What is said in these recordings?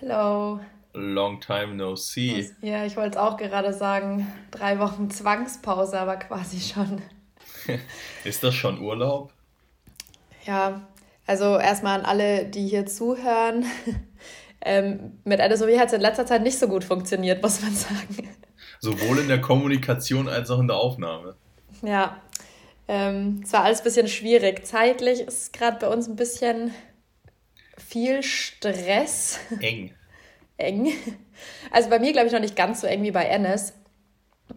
Hello. Long time no see. Ja, ich wollte es auch gerade sagen. Drei Wochen Zwangspause, aber quasi schon. Ist das schon Urlaub? Ja, also erstmal an alle, die hier zuhören. ähm, mit Adesowie hat es in letzter Zeit nicht so gut funktioniert, muss man sagen. Sowohl in der Kommunikation als auch in der Aufnahme. Ja, ähm, es war alles ein bisschen schwierig. Zeitlich ist es gerade bei uns ein bisschen viel Stress. Eng. eng. Also bei mir glaube ich noch nicht ganz so eng wie bei Ennis.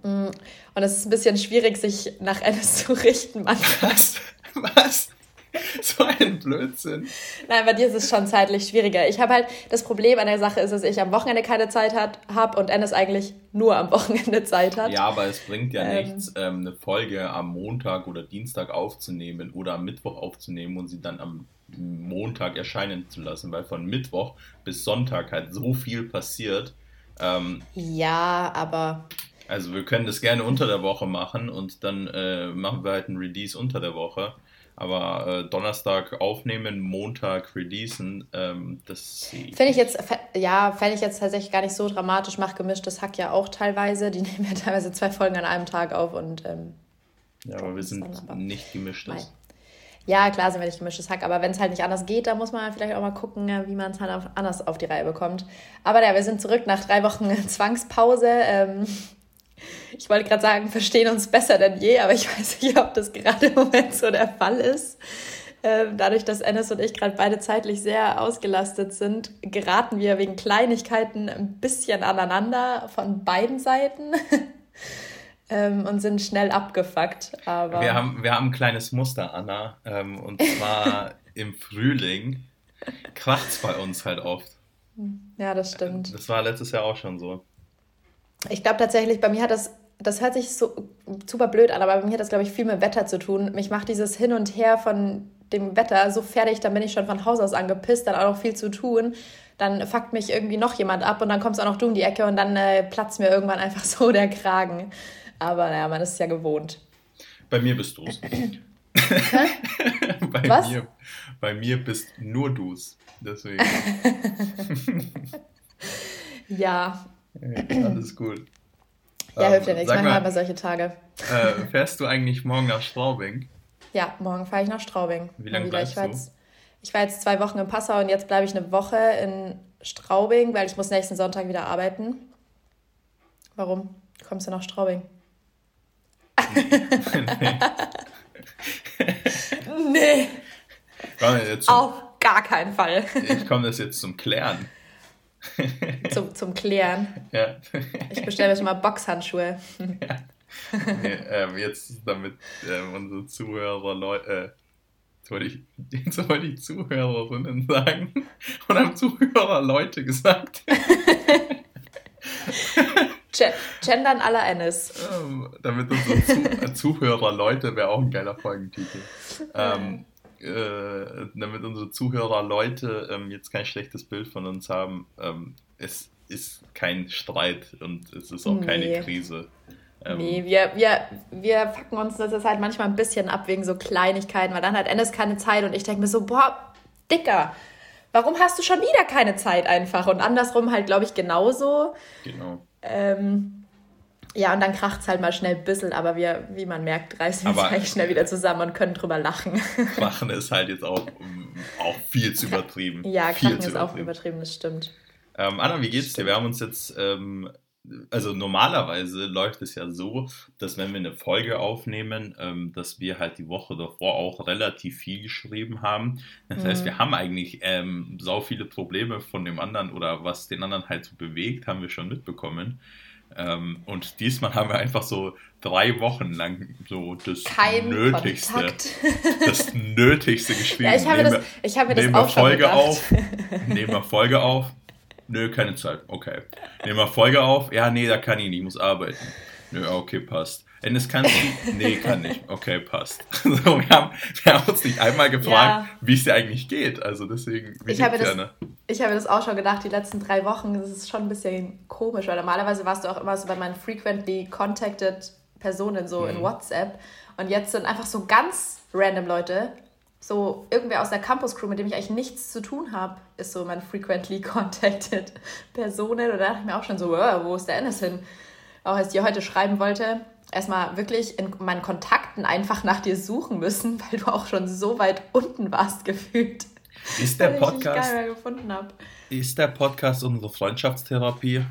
Mm, und es ist ein bisschen schwierig, sich nach Ennis zu richten manchmal. Was? Was? So ein Blödsinn. Nein, bei dir ist es schon zeitlich schwieriger. Ich habe halt, das Problem an der Sache ist, dass ich am Wochenende keine Zeit habe und Ennis eigentlich nur am Wochenende Zeit hat. Ja, aber es bringt ja ähm, nichts, ähm, eine Folge am Montag oder Dienstag aufzunehmen oder am Mittwoch aufzunehmen und sie dann am Montag erscheinen zu lassen, weil von Mittwoch bis Sonntag halt so viel passiert. Ähm, ja, aber. Also wir können das gerne unter der Woche machen und dann äh, machen wir halt ein Release unter der Woche. Aber äh, Donnerstag aufnehmen, Montag releasen, ähm, das finde ich jetzt, ja, fände ich jetzt tatsächlich gar nicht so dramatisch. Mach gemischtes Hack ja auch teilweise. Die nehmen ja teilweise zwei Folgen an einem Tag auf und ähm, ja, aber wir sind aber nicht gemischtes. Nein. Ja, klar sind wir nicht gemischtes Hack, aber wenn es halt nicht anders geht, dann muss man vielleicht auch mal gucken, wie man es halt anders auf die Reihe bekommt. Aber ja, wir sind zurück nach drei Wochen Zwangspause. Ähm, ich wollte gerade sagen, verstehen uns besser denn je, aber ich weiß nicht, ob das gerade im Moment so der Fall ist. Ähm, dadurch, dass Ennis und ich gerade beide zeitlich sehr ausgelastet sind, geraten wir wegen Kleinigkeiten ein bisschen aneinander von beiden Seiten. ähm, und sind schnell abgefuckt. Aber wir, haben, wir haben ein kleines Muster, Anna. Ähm, und zwar im Frühling kracht es bei uns halt oft. Ja, das stimmt. Das war letztes Jahr auch schon so. Ich glaube tatsächlich, bei mir hat das, das hört sich so super blöd an, aber bei mir hat das, glaube ich, viel mit Wetter zu tun. Mich macht dieses Hin und Her von dem Wetter so fertig, dann bin ich schon von Haus aus angepisst, dann auch noch viel zu tun. Dann fuckt mich irgendwie noch jemand ab und dann kommst auch noch du in die Ecke und dann äh, platzt mir irgendwann einfach so der Kragen. Aber naja, man ist ja gewohnt. Bei mir bist du's. bei, Was? Mir, bei mir bist nur du's. Deswegen. ja. Hey, alles gut. Ja, hilft ja nichts. Manchmal haben wir solche Tage. Äh, fährst du eigentlich morgen nach Straubing? Ja, morgen fahre ich nach Straubing. Wie lange bleibst ich war, jetzt, ich war jetzt zwei Wochen in Passau und jetzt bleibe ich eine Woche in Straubing, weil ich muss nächsten Sonntag wieder arbeiten. Warum kommst du nach Straubing? nee. nee. Auf gar keinen Fall. ich komme das jetzt zum Klären. Zum, zum Klären? Ja. ich bestelle mir schon mal Boxhandschuhe. ja. Nee, ähm, jetzt damit ähm, unsere Zuhörer, Leute, äh, jetzt wollte ich, jetzt wollte ich Zuhörerinnen sagen und haben Zuhörer Leute gesagt. Gendern aller Ennis. Ähm, damit unsere Zu äh, Zuhörer Leute wäre auch ein geiler Folgentitel. Ähm, äh, damit unsere Zuhörer Leute ähm, jetzt kein schlechtes Bild von uns haben. Ähm, es ist kein Streit und es ist auch nee. keine Krise. Ähm, nee, wir, wir, wir fucken uns das halt manchmal ein bisschen ab wegen so Kleinigkeiten, weil dann hat Ennis keine Zeit und ich denke mir so, boah, Dicker, warum hast du schon wieder keine Zeit einfach? Und andersrum halt, glaube ich, genauso. Genau. Ähm, ja, und dann kracht es halt mal schnell ein bisschen, aber wir, wie man merkt, reißen wir uns eigentlich schnell wieder zusammen und können drüber lachen. Krachen ist halt jetzt auch, auch viel zu übertrieben. Ja, Krachen ist auch übertrieben, das stimmt. Ähm, Anna, wie geht's dir? Wir haben uns jetzt ähm, also normalerweise läuft es ja so, dass wenn wir eine Folge aufnehmen, ähm, dass wir halt die Woche davor auch relativ viel geschrieben haben. Das mhm. heißt, wir haben eigentlich ähm, sau viele Probleme von dem anderen oder was den anderen halt so bewegt, haben wir schon mitbekommen. Ähm, und diesmal haben wir einfach so drei Wochen lang so das Kein Nötigste, Kontakt. das Nötigste geschrieben. Ja, ich habe nehmen, das, ich habe mir das auch Folge schon auf, nehmen wir Folge auf, Nö, keine Zeit. Okay. Nehmen wir Folge auf. Ja, nee, da kann ich nicht, ich muss arbeiten. Nö, okay, passt. Endes kannst du? Nee, kann nicht. Okay, passt. So, wir, haben, wir haben uns nicht einmal gefragt, ja. wie es dir eigentlich geht. Also deswegen, wie ich habe, das, ich habe das auch schon gedacht, die letzten drei Wochen, das ist schon ein bisschen komisch, weil normalerweise warst du auch immer so bei meinen frequently contacted Personen so mhm. in WhatsApp. Und jetzt sind einfach so ganz random Leute so irgendwer aus der Campus Crew, mit dem ich eigentlich nichts zu tun habe, ist so mein frequently contacted Personen. Und da dachte ich mir auch schon so, wo ist der Ennis hin? Auch als ich dir heute schreiben wollte, erstmal wirklich in meinen Kontakten einfach nach dir suchen müssen, weil du auch schon so weit unten warst gefühlt. Ist der Podcast Ist der Podcast unsere Freundschaftstherapie?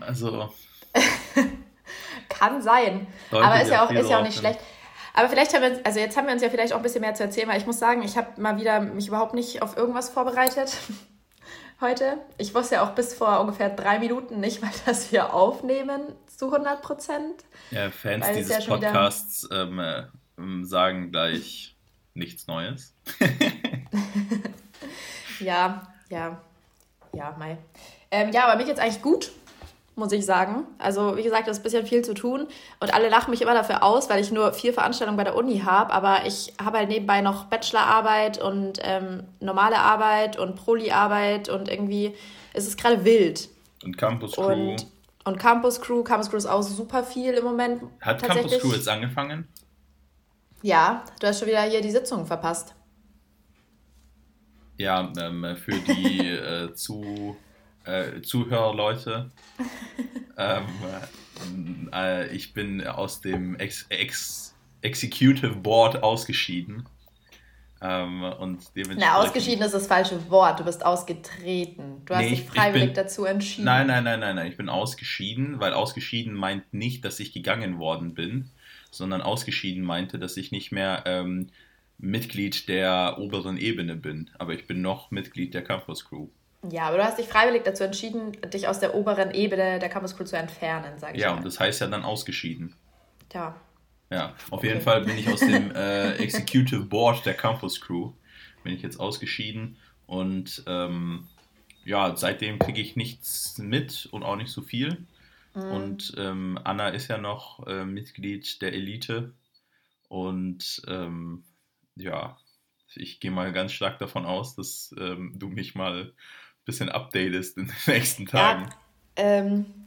Also kann sein, Leute, aber ist ja auch ist ja auch nicht schlecht. Aber vielleicht haben wir, also jetzt haben wir uns ja vielleicht auch ein bisschen mehr zu erzählen, weil ich muss sagen, ich habe mal wieder mich überhaupt nicht auf irgendwas vorbereitet heute. Ich wusste ja auch bis vor ungefähr drei Minuten nicht mal, dass wir aufnehmen zu 100 Prozent. Ja, Fans dieses ja Podcasts ähm, äh, sagen gleich nichts Neues. ja, ja, ja, Mai. Ähm, ja, aber mir geht's eigentlich gut muss ich sagen. Also, wie gesagt, es ist ein bisschen viel zu tun und alle lachen mich immer dafür aus, weil ich nur vier Veranstaltungen bei der Uni habe, aber ich habe halt nebenbei noch Bachelorarbeit und ähm, normale Arbeit und Proli-Arbeit und irgendwie ist es gerade wild. Und Campus Crew. Und, und Campus Crew, Campus Crew ist auch super viel im Moment. Hat Campus Crew jetzt angefangen? Ja, du hast schon wieder hier die Sitzung verpasst. Ja, ähm, für die äh, zu äh, Zuhörerleute. ähm, äh, ich bin aus dem Ex Ex Executive Board ausgeschieden. Ähm, und Na, ausgeschieden ist das falsche Wort. Du bist ausgetreten. Du hast nee, dich freiwillig bin, dazu entschieden. Nein, nein, nein, nein, nein. Ich bin ausgeschieden, weil ausgeschieden meint nicht, dass ich gegangen worden bin, sondern ausgeschieden meinte, dass ich nicht mehr ähm, Mitglied der oberen Ebene bin. Aber ich bin noch Mitglied der Campus Crew. Ja, aber du hast dich freiwillig dazu entschieden, dich aus der oberen Ebene der Campus Crew zu entfernen, sage ich Ja, mal. und das heißt ja dann ausgeschieden. Ja. Ja, auf okay. jeden Fall bin ich aus dem äh, Executive Board der Campus Crew, bin ich jetzt ausgeschieden und ähm, ja, seitdem kriege ich nichts mit und auch nicht so viel. Mhm. Und ähm, Anna ist ja noch äh, Mitglied der Elite und ähm, ja, ich gehe mal ganz stark davon aus, dass ähm, du mich mal bisschen updatest in den nächsten Tagen. Ja, ähm,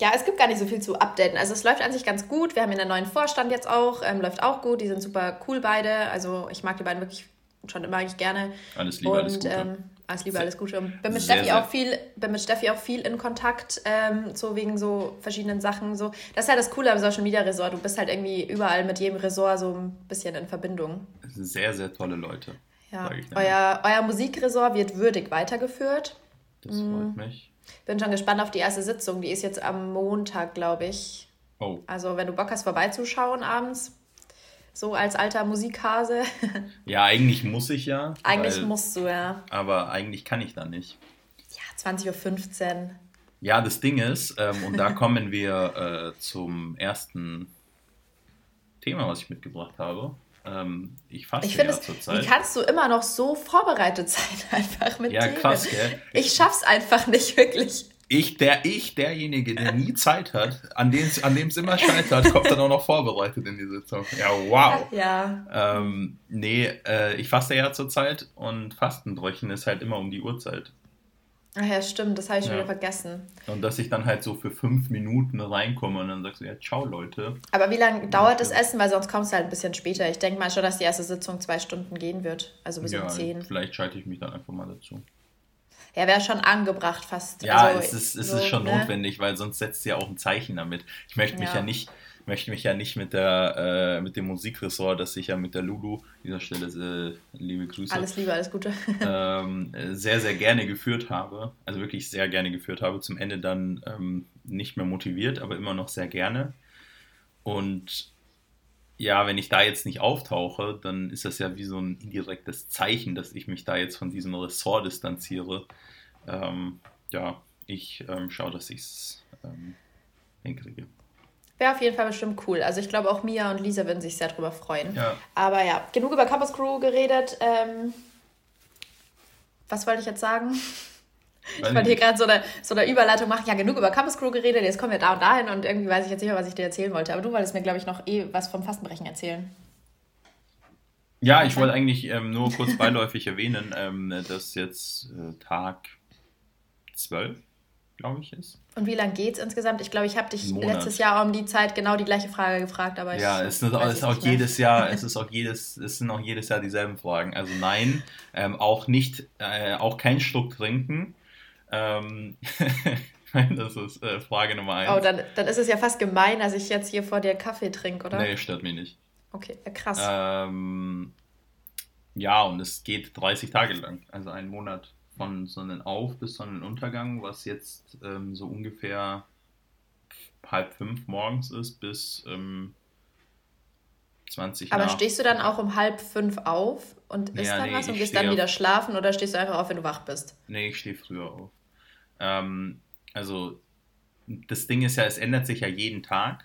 ja, es gibt gar nicht so viel zu updaten. Also es läuft an sich ganz gut. Wir haben ja einen neuen Vorstand jetzt auch, ähm, läuft auch gut. Die sind super cool beide. Also ich mag die beiden wirklich schon immer eigentlich gerne. Alles Liebe, Und, alles Gute. Ähm, alles Liebe, alles Gute. Und bin mit sehr, Steffi sehr. auch viel, bin mit Steffi auch viel in Kontakt, ähm, so wegen so verschiedenen Sachen. So. Das ist halt das Coole am Social Media Resort. Du bist halt irgendwie überall mit jedem Resort so ein bisschen in Verbindung. Sehr, sehr tolle Leute. Ja, euer, euer Musikresort wird würdig weitergeführt. Das freut mhm. mich. Bin schon gespannt auf die erste Sitzung. Die ist jetzt am Montag, glaube ich. Oh. Also, wenn du Bock hast, vorbeizuschauen abends, so als alter Musikhase. ja, eigentlich muss ich ja. Eigentlich weil, musst du, ja. Aber eigentlich kann ich da nicht. Ja, 20.15 Uhr. Ja, das Ding ist, ähm, und da kommen wir äh, zum ersten Thema, was ich mitgebracht habe. Ähm, ich fasse ich ja zurzeit. Wie kannst du immer noch so vorbereitet sein, einfach mit Ja, Themen? krass, gell? Ich schaff's einfach nicht wirklich. Ich, der, ich, derjenige, der nie Zeit hat, an dem an es immer scheitert, kommt dann auch noch vorbereitet in die Sitzung. Ja, wow. Ja. Ähm, nee, äh, ich faste ja zurzeit und Fastenbrechen ist halt immer um die Uhrzeit. Ach ja, stimmt, das habe ich schon ja. wieder vergessen. Und dass ich dann halt so für fünf Minuten reinkomme und dann sagst du, ja, ciao Leute. Aber wie lange dauert das Essen? Weil sonst kommst du halt ein bisschen später. Ich denke mal schon, dass die erste Sitzung zwei Stunden gehen wird. Also bis ja, um zehn. Vielleicht schalte ich mich dann einfach mal dazu. Ja, wäre schon angebracht fast. Ja, also, es ist, es so, ist schon ne? notwendig, weil sonst setzt du ja auch ein Zeichen damit. Ich möchte mich ja, ja nicht möchte mich ja nicht mit der äh, mit dem Musikressort, das ich ja mit der Lulu, an dieser Stelle äh, liebe Grüße. Alles Liebe, alles Gute. ähm, sehr, sehr gerne geführt habe, also wirklich sehr gerne geführt habe, zum Ende dann ähm, nicht mehr motiviert, aber immer noch sehr gerne. Und ja, wenn ich da jetzt nicht auftauche, dann ist das ja wie so ein indirektes Zeichen, dass ich mich da jetzt von diesem Ressort distanziere. Ähm, ja, ich ähm, schaue, dass ich es ähm, hinkriege. Wäre auf jeden Fall bestimmt cool. Also ich glaube auch Mia und Lisa würden sich sehr darüber freuen. Ja. Aber ja, genug über Campus Crew geredet. Ähm, was wollte ich jetzt sagen? Ich wollte hier gerade so eine, so eine Überleitung machen. Ja, genug über Campus Crew geredet, jetzt kommen wir da und dahin und irgendwie weiß ich jetzt nicht mehr, was ich dir erzählen wollte. Aber du wolltest mir, glaube ich, noch eh was vom Fastenbrechen erzählen. Ja, ich wollte eigentlich ähm, nur kurz beiläufig erwähnen, ähm, dass jetzt äh, Tag 12 glaube ich, ist. Und wie lange geht es insgesamt? Ich glaube, ich habe dich letztes Jahr um die Zeit genau die gleiche Frage gefragt, aber ja, es ist, ist auch jedes Jahr, es ist auch jedes, es sind auch jedes Jahr dieselben Fragen. Also nein, ähm, auch nicht, äh, auch kein Schluck trinken. Ähm, das ist äh, Frage Nummer eins. Oh, dann, dann ist es ja fast gemein, dass ich jetzt hier vor dir Kaffee trinke, oder? Nee, stört mich nicht. Okay, krass. Ähm, ja, und es geht 30 Tage lang, also einen Monat von Sonnenauf bis Sonnenuntergang, was jetzt ähm, so ungefähr halb fünf morgens ist bis ähm, 20 Aber nach. stehst du dann auch um halb fünf auf und isst ja, dann nee, was und gehst dann wieder schlafen oder stehst du einfach auf, wenn du wach bist? Nee, ich stehe früher auf. Ähm, also das Ding ist ja, es ändert sich ja jeden Tag,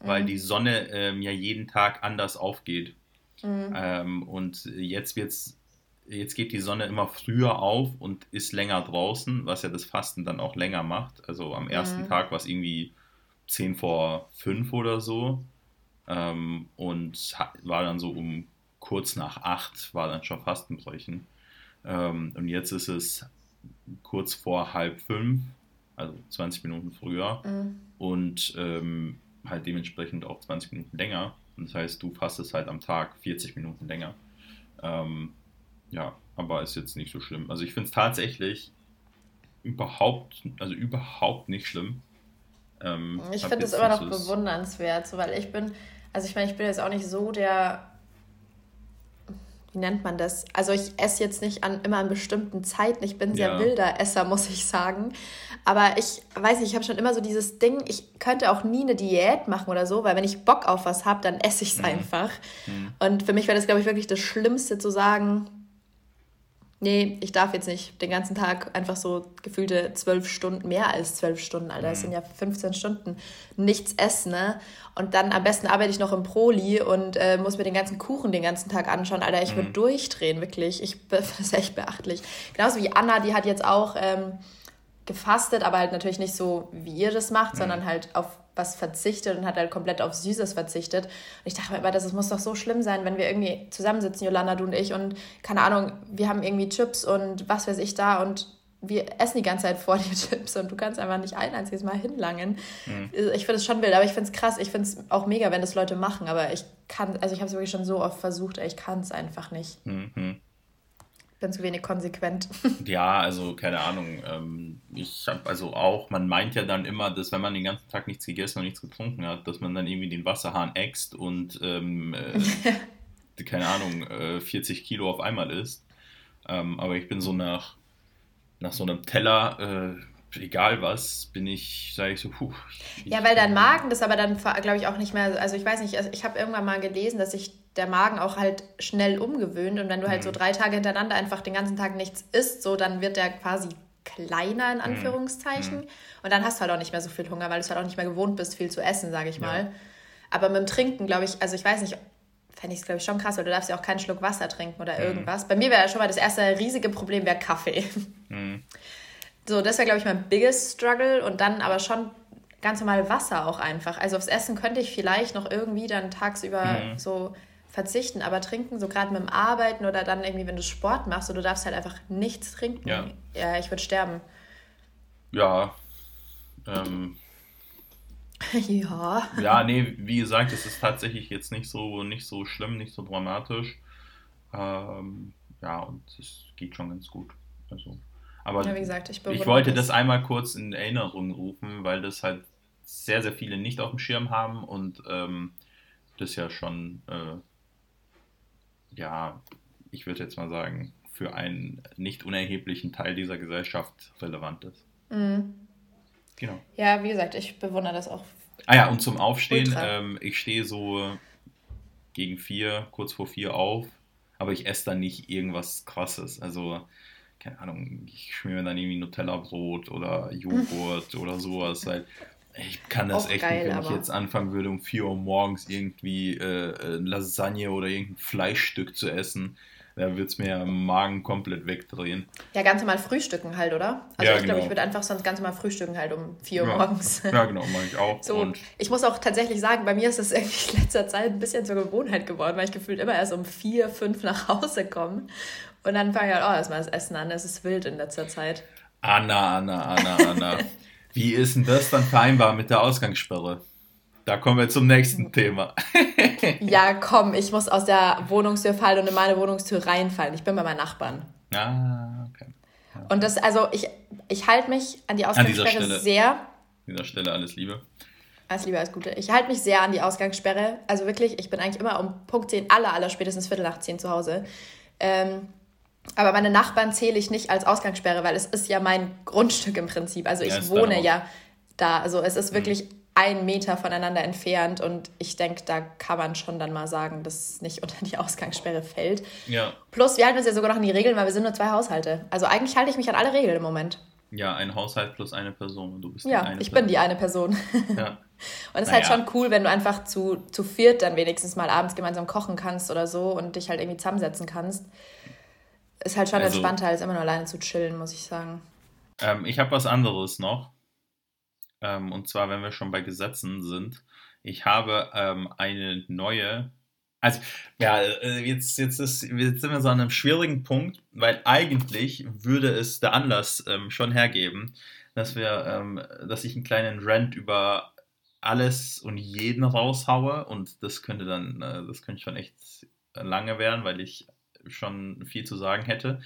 weil mhm. die Sonne ähm, ja jeden Tag anders aufgeht. Mhm. Ähm, und jetzt wird's, jetzt geht die Sonne immer früher auf und ist länger draußen, was ja das Fasten dann auch länger macht. Also am ersten mhm. Tag war es irgendwie 10 vor 5 oder so. Ähm, und war dann so um kurz nach 8 war dann schon Fastenbrechen. Ähm, und jetzt ist es kurz vor halb 5 also 20 Minuten früher mhm. und ähm, halt dementsprechend auch 20 Minuten länger. Und das heißt, du fastest halt am Tag 40 Minuten länger. Ähm, ja, aber ist jetzt nicht so schlimm. Also ich finde es tatsächlich überhaupt, also überhaupt nicht schlimm. Ähm, ich finde es immer noch bewundernswert, so, weil ich bin, also ich meine, ich bin jetzt auch nicht so der wie nennt man das? Also ich esse jetzt nicht an immer an bestimmten Zeiten. Ich bin sehr ja. wilder Esser, muss ich sagen. Aber ich weiß nicht, ich habe schon immer so dieses Ding, ich könnte auch nie eine Diät machen oder so, weil wenn ich Bock auf was habe, dann esse ich es mhm. einfach. Mhm. Und für mich wäre das, glaube ich, wirklich das Schlimmste zu sagen, nee, ich darf jetzt nicht den ganzen Tag einfach so gefühlte zwölf Stunden, mehr als zwölf Stunden, Alter, das sind ja 15 Stunden, nichts essen, ne? Und dann am besten arbeite ich noch im Proli und äh, muss mir den ganzen Kuchen den ganzen Tag anschauen, Alter, ich würde mhm. durchdrehen, wirklich. Ich das echt beachtlich. Genauso wie Anna, die hat jetzt auch ähm, gefastet, aber halt natürlich nicht so, wie ihr das macht, mhm. sondern halt auf was verzichtet und hat halt komplett auf Süßes verzichtet. Und ich dachte mir immer, das muss doch so schlimm sein, wenn wir irgendwie zusammensitzen, Jolanda, du und ich, und keine Ahnung, wir haben irgendwie Chips und was weiß ich da und wir essen die ganze Zeit vor dir Chips und du kannst einfach nicht ein einziges Mal hinlangen. Mhm. Ich finde es schon wild, aber ich finde es krass. Ich finde es auch mega, wenn das Leute machen, aber ich kann, also ich habe es wirklich schon so oft versucht, ich kann es einfach nicht. Mhm bin zu wenig konsequent. Ja, also keine Ahnung. Ähm, ich habe also auch, man meint ja dann immer, dass wenn man den ganzen Tag nichts gegessen und nichts getrunken hat, dass man dann irgendwie den Wasserhahn äxt und ähm, äh, keine Ahnung, äh, 40 Kilo auf einmal isst. Ähm, aber ich bin so nach, nach so einem Teller, äh, egal was, bin ich, sage ich so, puh. Ich, ja, weil dein Magen das aber dann, glaube ich, auch nicht mehr, also ich weiß nicht, also ich habe irgendwann mal gelesen, dass sich der Magen auch halt schnell umgewöhnt und wenn du halt mhm. so drei Tage hintereinander einfach den ganzen Tag nichts isst, so dann wird der quasi kleiner in mhm. Anführungszeichen mhm. und dann hast du halt auch nicht mehr so viel Hunger, weil du halt auch nicht mehr gewohnt bist, viel zu essen, sage ich mal. Ja. Aber mit dem Trinken, glaube ich, also ich weiß nicht, fände ich es, glaube ich, schon krass, weil du darfst ja auch keinen Schluck Wasser trinken oder mhm. irgendwas. Bei mir wäre schon mal das erste riesige Problem wäre Kaffee. Mhm. So, das wäre, glaube ich, mein biggest struggle und dann aber schon ganz normal Wasser auch einfach. Also aufs Essen könnte ich vielleicht noch irgendwie dann tagsüber mhm. so verzichten, aber trinken, so gerade mit dem Arbeiten oder dann irgendwie, wenn du Sport machst und du darfst halt einfach nichts trinken. Ja, ja ich würde sterben. Ja. Ähm, ja. Ja, nee, wie gesagt, es ist tatsächlich jetzt nicht so, nicht so schlimm, nicht so dramatisch. Ähm, ja, und es geht schon ganz gut. Also, aber ja, wie gesagt, ich, ich wollte das einmal kurz in Erinnerung rufen, weil das halt sehr, sehr viele nicht auf dem Schirm haben und ähm, das ja schon äh, ja, ich würde jetzt mal sagen, für einen nicht unerheblichen Teil dieser Gesellschaft relevant ist. Mhm. Genau. Ja, wie gesagt, ich bewundere das auch. Ah ja, und zum Aufstehen, ähm, ich stehe so gegen vier, kurz vor vier auf, aber ich esse dann nicht irgendwas krasses. Also, keine Ahnung, ich schmier mir dann irgendwie Nutella-Brot oder Joghurt oder sowas. Halt. Ich kann das auch echt geil, nicht, wenn ich jetzt anfangen würde, um 4 Uhr morgens irgendwie äh, äh, Lasagne oder irgendein Fleischstück zu essen. Da wird es mir im Magen komplett wegdrehen. Ja, ganz normal frühstücken halt, oder? Also ja, ich glaube, genau. ich würde einfach sonst ganz normal frühstücken halt um 4 Uhr ja. morgens. Ja, genau, mache ich auch. So, und ich muss auch tatsächlich sagen, bei mir ist das irgendwie in letzter Zeit ein bisschen zur Gewohnheit geworden, weil ich gefühlt immer erst um 4, 5 nach Hause komme. Und dann fange ich halt auch erstmal das Essen an. Es ist wild in letzter Zeit. Anna, Anna, Anna, Anna. Wie ist denn das dann vereinbar mit der Ausgangssperre? Da kommen wir zum nächsten Thema. ja, komm, ich muss aus der Wohnungstür fallen und in meine Wohnungstür reinfallen. Ich bin bei meinen Nachbarn. Ah, okay. Ja. Und das, also ich, ich halte mich an die Ausgangssperre an sehr. An dieser Stelle alles Liebe. Alles Liebe, alles Gute. Ich halte mich sehr an die Ausgangssperre. Also wirklich, ich bin eigentlich immer um Punkt 10, aller, aller spätestens Viertel nach 10 zu Hause. Ähm, aber meine Nachbarn zähle ich nicht als Ausgangssperre, weil es ist ja mein Grundstück im Prinzip. Also ich ja, wohne ja da. Also es ist wirklich mhm. ein Meter voneinander entfernt und ich denke, da kann man schon dann mal sagen, dass es nicht unter die Ausgangssperre fällt. Ja. Plus, wir halten uns ja sogar noch an die Regeln, weil wir sind nur zwei Haushalte. Also eigentlich halte ich mich an alle Regeln im Moment. Ja, ein Haushalt plus eine Person und du bist ja, die eine ich bin die eine Person. Ja. und es ist halt schon cool, wenn du einfach zu, zu viert dann wenigstens mal abends gemeinsam kochen kannst oder so und dich halt irgendwie zusammensetzen kannst. Ist halt schon also, entspannter, als immer nur alleine zu chillen, muss ich sagen. Ähm, ich habe was anderes noch. Ähm, und zwar, wenn wir schon bei Gesetzen sind. Ich habe ähm, eine neue. Also, ja, äh, jetzt, jetzt, ist, jetzt sind wir so an einem schwierigen Punkt, weil eigentlich würde es der Anlass ähm, schon hergeben, dass wir, ähm, dass ich einen kleinen Rant über alles und jeden raushaue und das könnte dann, äh, das könnte schon echt lange werden, weil ich schon viel zu sagen hätte.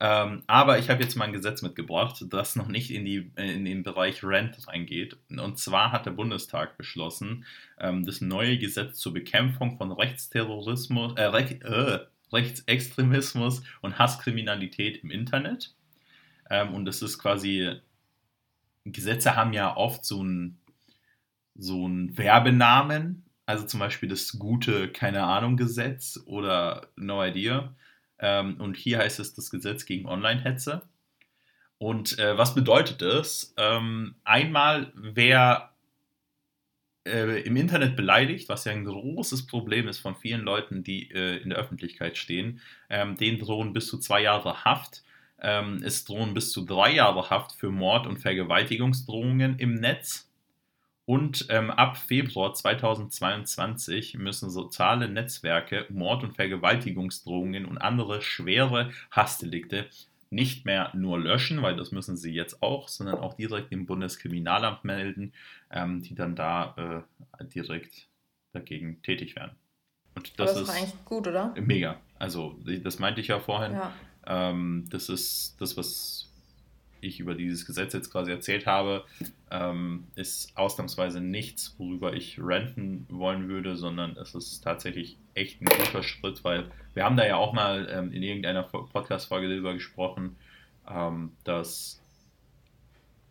Ähm, aber ich habe jetzt mal ein Gesetz mitgebracht, das noch nicht in, die, in den Bereich Rent reingeht. Und zwar hat der Bundestag beschlossen, ähm, das neue Gesetz zur Bekämpfung von Rechtsterrorismus, äh, Re äh, Rechtsextremismus und Hasskriminalität im Internet. Ähm, und das ist quasi, Gesetze haben ja oft so einen so einen Werbenamen, also zum Beispiel das gute, keine Ahnung, Gesetz oder No Idea. Ähm, und hier heißt es das Gesetz gegen Online-Hetze. Und äh, was bedeutet das? Ähm, einmal, wer äh, im Internet beleidigt, was ja ein großes Problem ist von vielen Leuten, die äh, in der Öffentlichkeit stehen, ähm, denen drohen bis zu zwei Jahre Haft. Ähm, es drohen bis zu drei Jahre Haft für Mord- und Vergewaltigungsdrohungen im Netz. Und ähm, ab Februar 2022 müssen soziale Netzwerke Mord- und Vergewaltigungsdrohungen und andere schwere Hassdelikte nicht mehr nur löschen, weil das müssen sie jetzt auch, sondern auch direkt im Bundeskriminalamt melden, ähm, die dann da äh, direkt dagegen tätig werden. Und das, das ist eigentlich gut, oder? Mega. Also das meinte ich ja vorhin. Ja. Ähm, das ist das, was ich über dieses Gesetz jetzt quasi erzählt habe, ähm, ist ausnahmsweise nichts, worüber ich renten wollen würde, sondern es ist tatsächlich echt ein guter Schritt, weil wir haben da ja auch mal ähm, in irgendeiner Podcast-Folge darüber gesprochen, ähm, dass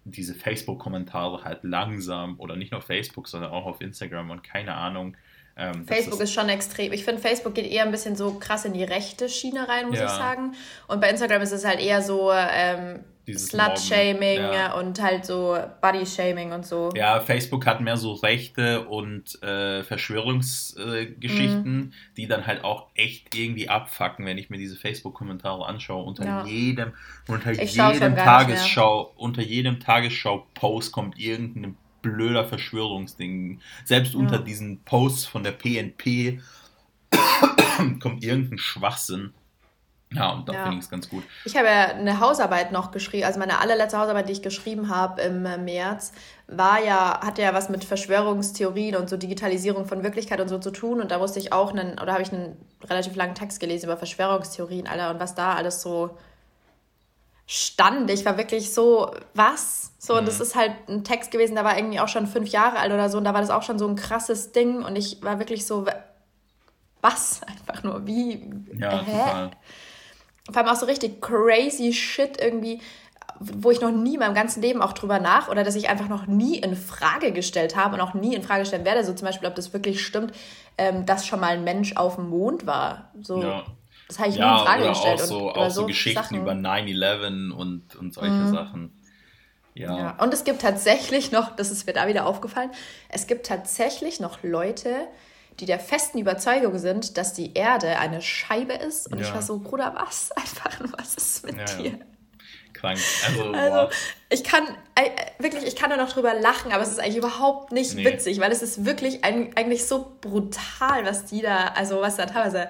diese Facebook-Kommentare halt langsam oder nicht nur Facebook, sondern auch auf Instagram und keine Ahnung. Ähm, Facebook ist schon extrem. Ich finde, Facebook geht eher ein bisschen so krass in die rechte Schiene rein, muss ja. ich sagen. Und bei Instagram ist es halt eher so, ähm, Slut-Shaming ja. und halt so Body-Shaming und so. Ja, Facebook hat mehr so Rechte und äh, Verschwörungsgeschichten, mhm. die dann halt auch echt irgendwie abfacken, wenn ich mir diese Facebook-Kommentare anschaue. Unter ja. jedem, unter ich jedem Tagesschau, unter jedem Tagesschau-Post kommt irgendein blöder Verschwörungsding. Selbst ja. unter diesen Posts von der PNP kommt irgendein Schwachsinn. Ja, und da ja. finde ich es ganz gut. Ich habe ja eine Hausarbeit noch geschrieben, also meine allerletzte Hausarbeit, die ich geschrieben habe im äh, März, war ja, hatte ja was mit Verschwörungstheorien und so Digitalisierung von Wirklichkeit und so zu tun. Und da musste ich auch einen, oder habe ich einen relativ langen Text gelesen über Verschwörungstheorien, Alter, und was da alles so stand. Ich war wirklich so, was? So, mhm. und das ist halt ein Text gewesen, der war irgendwie auch schon fünf Jahre alt oder so, und da war das auch schon so ein krasses Ding. Und ich war wirklich so, was? Einfach nur, wie? Ja, hä? total vor allem auch so richtig crazy Shit irgendwie, wo ich noch nie in meinem ganzen Leben auch drüber nach oder dass ich einfach noch nie in Frage gestellt habe und auch nie in Frage stellen werde. So zum Beispiel, ob das wirklich stimmt, ähm, dass schon mal ein Mensch auf dem Mond war. So. Ja. Das habe ich ja, nie in Frage oder gestellt. Auch so, und, auch so, so Geschichten Sachen. über 9-11 und, und solche mhm. Sachen. Ja. ja. Und es gibt tatsächlich noch, das ist mir da wieder aufgefallen, es gibt tatsächlich noch Leute, die der festen Überzeugung sind, dass die Erde eine Scheibe ist. Und ja. ich war so, Bruder, was? Einfach, was ist mit ja, dir? Ja. Krank. Also, also ich kann äh, wirklich, ich kann da noch drüber lachen, aber es ist eigentlich überhaupt nicht nee. witzig, weil es ist wirklich ein, eigentlich so brutal, was die da, also was da teilweise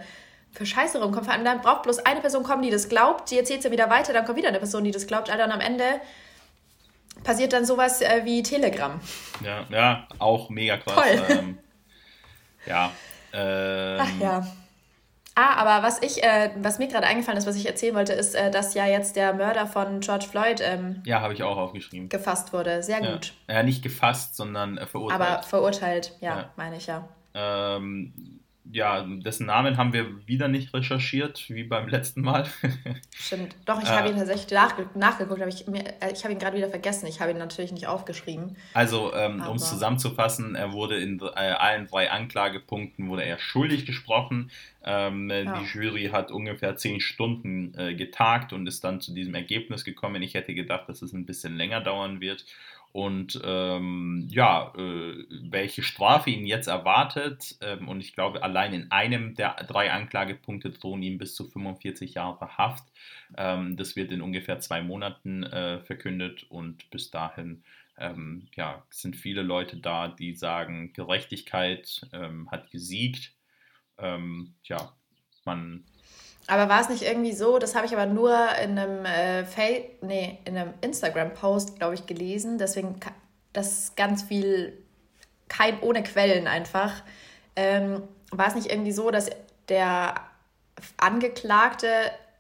für Scheiße rumkommt. Vor allem dann braucht bloß eine Person kommen, die das glaubt, die erzählt es wieder weiter, dann kommt wieder eine Person, die das glaubt, Alter, und am Ende passiert dann sowas äh, wie Telegram. Ja, ja, auch mega krass. Toll. Ähm, ja. Ähm, Ach ja. Ah, aber was ich, äh, was mir gerade eingefallen ist, was ich erzählen wollte, ist, äh, dass ja jetzt der Mörder von George Floyd ähm, ja, habe ich auch aufgeschrieben. gefasst wurde. Sehr gut. Ja, ja nicht gefasst, sondern äh, verurteilt. Aber verurteilt, ja, ja. meine ich ja. Ähm, ja, dessen Namen haben wir wieder nicht recherchiert, wie beim letzten Mal. Stimmt. Doch, ich äh, habe ihn tatsächlich nachge nachgeguckt, aber ich, äh, ich habe ihn gerade wieder vergessen. Ich habe ihn natürlich nicht aufgeschrieben. Also, ähm, um es zusammenzufassen, er wurde in äh, allen drei Anklagepunkten wurde er schuldig gesprochen. Ähm, äh, ja. Die Jury hat ungefähr zehn Stunden äh, getagt und ist dann zu diesem Ergebnis gekommen. Ich hätte gedacht, dass es ein bisschen länger dauern wird und ähm, ja, äh, welche Strafe ihn jetzt erwartet. Ähm, und ich glaube, allein in einem der drei Anklagepunkte drohen ihm bis zu 45 Jahre Haft. Ähm, das wird in ungefähr zwei Monaten äh, verkündet und bis dahin ähm, ja, sind viele Leute da, die sagen, Gerechtigkeit ähm, hat gesiegt. Ähm, ja, man aber war es nicht irgendwie so, das habe ich aber nur in einem, äh, nee, in einem Instagram-Post, glaube ich, gelesen, deswegen das ganz viel, kein, ohne Quellen einfach. Ähm, war es nicht irgendwie so, dass der Angeklagte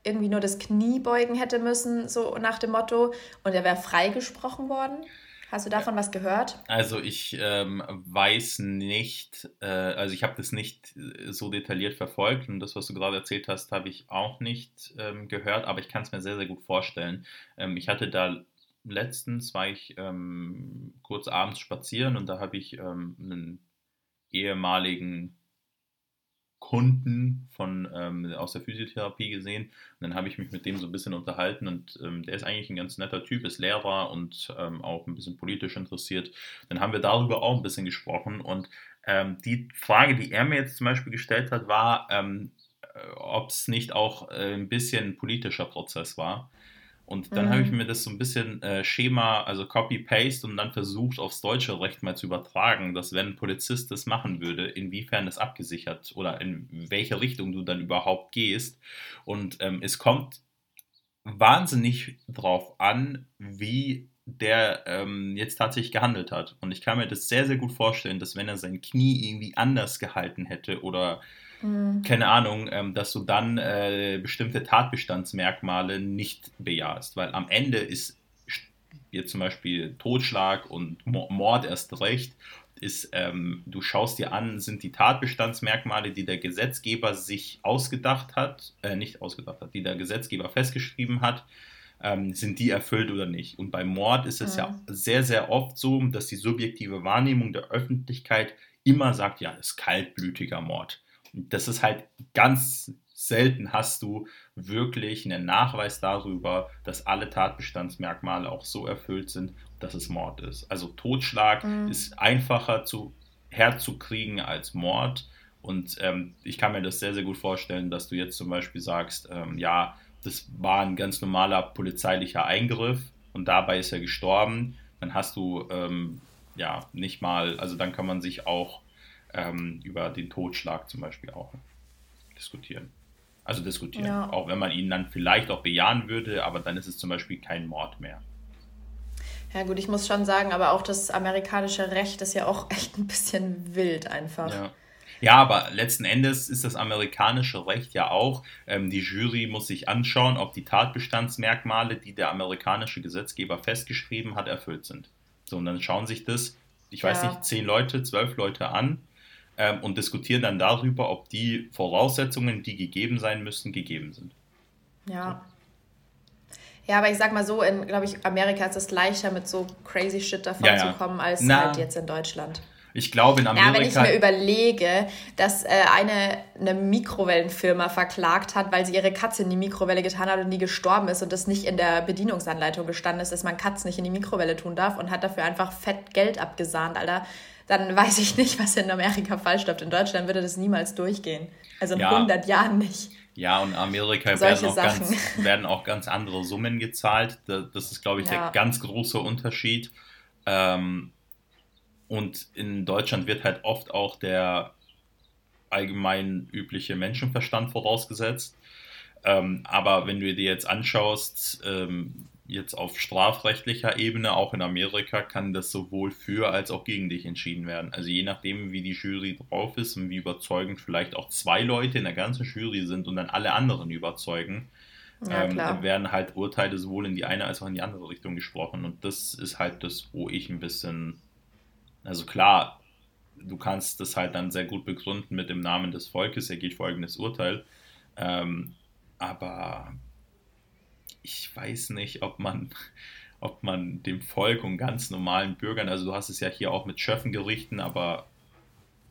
irgendwie nur das Knie beugen hätte müssen, so nach dem Motto, und er wäre freigesprochen worden? Hast du davon was gehört? Also ich ähm, weiß nicht, äh, also ich habe das nicht so detailliert verfolgt und das, was du gerade erzählt hast, habe ich auch nicht ähm, gehört, aber ich kann es mir sehr, sehr gut vorstellen. Ähm, ich hatte da letztens, war ich ähm, kurz abends spazieren und da habe ich ähm, einen ehemaligen Kunden von, ähm, aus der Physiotherapie gesehen. Und dann habe ich mich mit dem so ein bisschen unterhalten und ähm, der ist eigentlich ein ganz netter Typ, ist Lehrer und ähm, auch ein bisschen politisch interessiert. Dann haben wir darüber auch ein bisschen gesprochen und ähm, die Frage, die er mir jetzt zum Beispiel gestellt hat, war, ähm, äh, ob es nicht auch äh, ein bisschen ein politischer Prozess war. Und dann mhm. habe ich mhm. mir das so ein bisschen äh, Schema, also Copy-Paste und dann versucht, aufs deutsche Recht mal zu übertragen, dass wenn ein Polizist das machen würde, inwiefern das abgesichert oder in welche Richtung du dann überhaupt gehst. Und ähm, es kommt wahnsinnig drauf an, wie der ähm, jetzt tatsächlich gehandelt hat. Und ich kann mir das sehr, sehr gut vorstellen, dass wenn er sein Knie irgendwie anders gehalten hätte oder Mhm. Keine Ahnung, ähm, dass du dann äh, bestimmte Tatbestandsmerkmale nicht bejahst, weil am Ende ist jetzt zum Beispiel Totschlag und Mord erst recht, ist, ähm, du schaust dir an, sind die Tatbestandsmerkmale, die der Gesetzgeber sich ausgedacht hat, äh, nicht ausgedacht hat, die der Gesetzgeber festgeschrieben hat, ähm, sind die erfüllt oder nicht. Und beim Mord ist es mhm. ja sehr, sehr oft so, dass die subjektive Wahrnehmung der Öffentlichkeit immer sagt, ja, es ist kaltblütiger Mord das ist halt ganz selten hast du wirklich einen Nachweis darüber, dass alle Tatbestandsmerkmale auch so erfüllt sind, dass es Mord ist. Also Totschlag mhm. ist einfacher zu, herzukriegen als Mord. Und ähm, ich kann mir das sehr, sehr gut vorstellen, dass du jetzt zum Beispiel sagst, ähm, ja, das war ein ganz normaler polizeilicher Eingriff und dabei ist er gestorben. Dann hast du ähm, ja nicht mal, also dann kann man sich auch ähm, über den Totschlag zum Beispiel auch diskutieren. Also diskutieren. Ja. Auch wenn man ihn dann vielleicht auch bejahen würde, aber dann ist es zum Beispiel kein Mord mehr. Ja gut, ich muss schon sagen, aber auch das amerikanische Recht ist ja auch echt ein bisschen wild einfach. Ja. Ja, aber letzten Endes ist das amerikanische Recht ja auch, ähm, die Jury muss sich anschauen, ob die Tatbestandsmerkmale, die der amerikanische Gesetzgeber festgeschrieben hat, erfüllt sind. So, und dann schauen sich das, ich weiß ja. nicht, zehn Leute, zwölf Leute an ähm, und diskutieren dann darüber, ob die Voraussetzungen, die gegeben sein müssen, gegeben sind. Ja. Ja, aber ich sag mal so, in, glaube ich, Amerika ist es leichter, mit so crazy Shit davon ja, ja. zu kommen, als Na, halt jetzt in Deutschland. Ich glaube, in Amerika. Ja, wenn ich mir überlege, dass äh, eine, eine Mikrowellenfirma verklagt hat, weil sie ihre Katze in die Mikrowelle getan hat und die gestorben ist und das nicht in der Bedienungsanleitung gestanden ist, dass man Katzen nicht in die Mikrowelle tun darf und hat dafür einfach fett Geld abgesahnt, Alter dann weiß ich nicht, was in Amerika falsch läuft. In Deutschland würde das niemals durchgehen. Also in ja. 100 Jahren nicht. Ja, und in Amerika werden auch, ganz, werden auch, ganz, andere Summen gezahlt. Das ist, glaube ich, ja. der ganz große Unterschied. Ähm, und in Deutschland wird halt oft auch der allgemein übliche Menschenverstand vorausgesetzt. Ähm, aber wenn du dir jetzt anschaust, ähm, jetzt auf strafrechtlicher Ebene, auch in Amerika, kann das sowohl für als auch gegen dich entschieden werden. Also je nachdem, wie die Jury drauf ist und wie überzeugend vielleicht auch zwei Leute in der ganzen Jury sind und dann alle anderen überzeugen, ja, ähm, werden halt Urteile sowohl in die eine als auch in die andere Richtung gesprochen. Und das ist halt das, wo ich ein bisschen, also klar, du kannst das halt dann sehr gut begründen mit dem Namen des Volkes, er geht folgendes Urteil. Ähm, aber ich weiß nicht, ob man, ob man dem Volk und ganz normalen Bürgern, also du hast es ja hier auch mit Schöffengerichten, aber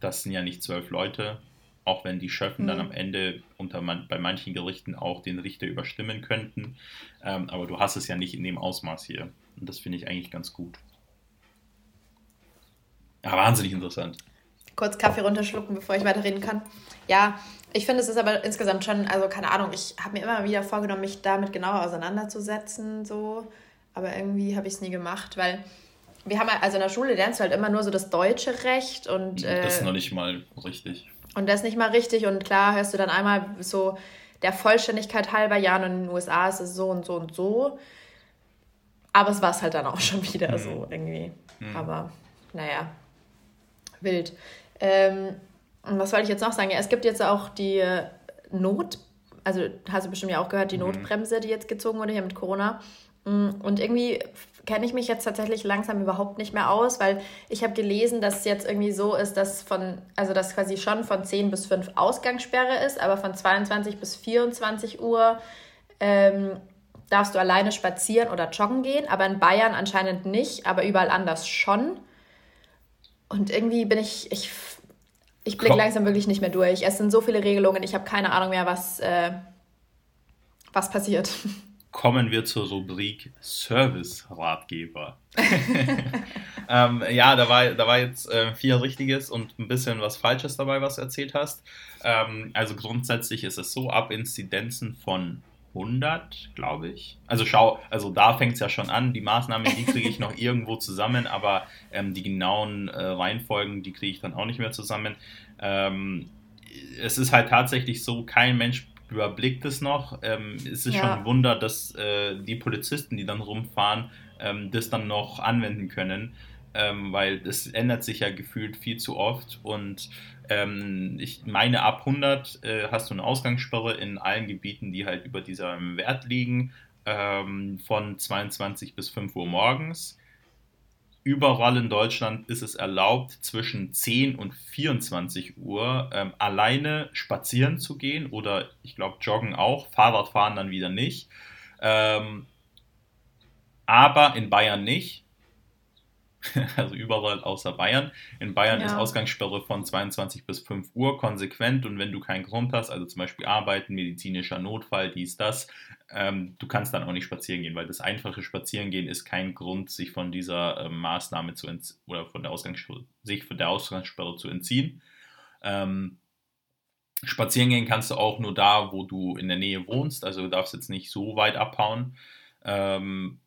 das sind ja nicht zwölf Leute, auch wenn die Schöffen mhm. dann am Ende unter man, bei manchen Gerichten auch den Richter überstimmen könnten. Ähm, aber du hast es ja nicht in dem Ausmaß hier. Und das finde ich eigentlich ganz gut. Ja, wahnsinnig interessant. Kurz Kaffee runterschlucken, bevor ich weiterreden kann. Ja, ich finde, es ist aber insgesamt schon, also keine Ahnung, ich habe mir immer wieder vorgenommen, mich damit genauer auseinanderzusetzen, so. Aber irgendwie habe ich es nie gemacht, weil wir haben also in der Schule lernst du halt immer nur so das deutsche Recht und. Äh, das ist noch nicht mal richtig. Und das ist nicht mal richtig und klar hörst du dann einmal so der Vollständigkeit halber, ja, und in den USA ist es so und so und so. Aber es war es halt dann auch schon wieder mhm. so irgendwie. Mhm. Aber naja, wild. Ähm, und was wollte ich jetzt noch sagen? Ja, es gibt jetzt auch die äh, Not, also hast du bestimmt ja auch gehört, die mhm. Notbremse, die jetzt gezogen wurde hier mit Corona. Mm, und irgendwie kenne ich mich jetzt tatsächlich langsam überhaupt nicht mehr aus, weil ich habe gelesen, dass es jetzt irgendwie so ist, dass von, also dass quasi schon von 10 bis 5 Ausgangssperre ist, aber von 22 bis 24 Uhr ähm, darfst du alleine spazieren oder joggen gehen, aber in Bayern anscheinend nicht, aber überall anders schon. Und irgendwie bin ich, ich ich blicke langsam wirklich nicht mehr durch. Es sind so viele Regelungen, ich habe keine Ahnung mehr, was, äh, was passiert. Kommen wir zur Rubrik Service-Ratgeber. ähm, ja, da war, da war jetzt äh, viel Richtiges und ein bisschen was Falsches dabei, was du erzählt hast. Ähm, also grundsätzlich ist es so, ab Inzidenzen von 100, glaube ich. Also schau, also da fängt es ja schon an. Die Maßnahmen, die kriege ich noch irgendwo zusammen, aber ähm, die genauen äh, Reihenfolgen, die kriege ich dann auch nicht mehr zusammen. Ähm, es ist halt tatsächlich so, kein Mensch überblickt es noch. Ähm, es ist ja. schon ein Wunder, dass äh, die Polizisten, die dann rumfahren, ähm, das dann noch anwenden können, ähm, weil es ändert sich ja gefühlt viel zu oft und ähm, ich meine, ab 100 äh, hast du eine Ausgangssperre in allen Gebieten, die halt über diesem Wert liegen, ähm, von 22 bis 5 Uhr morgens. Überall in Deutschland ist es erlaubt, zwischen 10 und 24 Uhr ähm, alleine spazieren zu gehen oder ich glaube joggen auch, Fahrradfahren dann wieder nicht. Ähm, aber in Bayern nicht. also überall außer Bayern. In Bayern ja. ist Ausgangssperre von 22 bis 5 Uhr konsequent und wenn du keinen Grund hast, also zum Beispiel arbeiten, medizinischer Notfall, dies, das, ähm, du kannst dann auch nicht spazieren gehen, weil das einfache Spazierengehen ist kein Grund, sich von dieser äh, Maßnahme zu oder von der Ausgangssperre, sich von der Ausgangssperre zu entziehen. Ähm, spazieren gehen kannst du auch nur da, wo du in der Nähe wohnst, also du darfst jetzt nicht so weit abhauen. Ähm,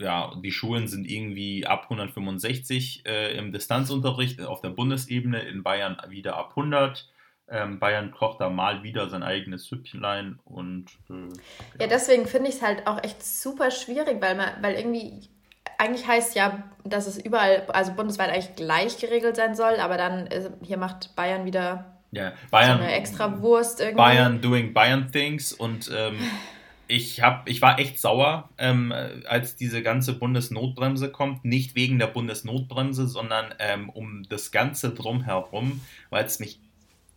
ja, die Schulen sind irgendwie ab 165 äh, im Distanzunterricht auf der Bundesebene, in Bayern wieder ab 100. Ähm, Bayern kocht da mal wieder sein eigenes Süppchen und. Äh, ja. ja. deswegen finde ich es halt auch echt super schwierig, weil man, weil irgendwie eigentlich heißt ja, dass es überall, also bundesweit eigentlich gleich geregelt sein soll, aber dann ist, hier macht Bayern wieder ja, Bayern, so eine extra Wurst irgendwie. Bayern doing Bayern things und ähm, ich, hab, ich war echt sauer, ähm, als diese ganze Bundesnotbremse kommt. Nicht wegen der Bundesnotbremse, sondern ähm, um das Ganze drumherum, weil es mich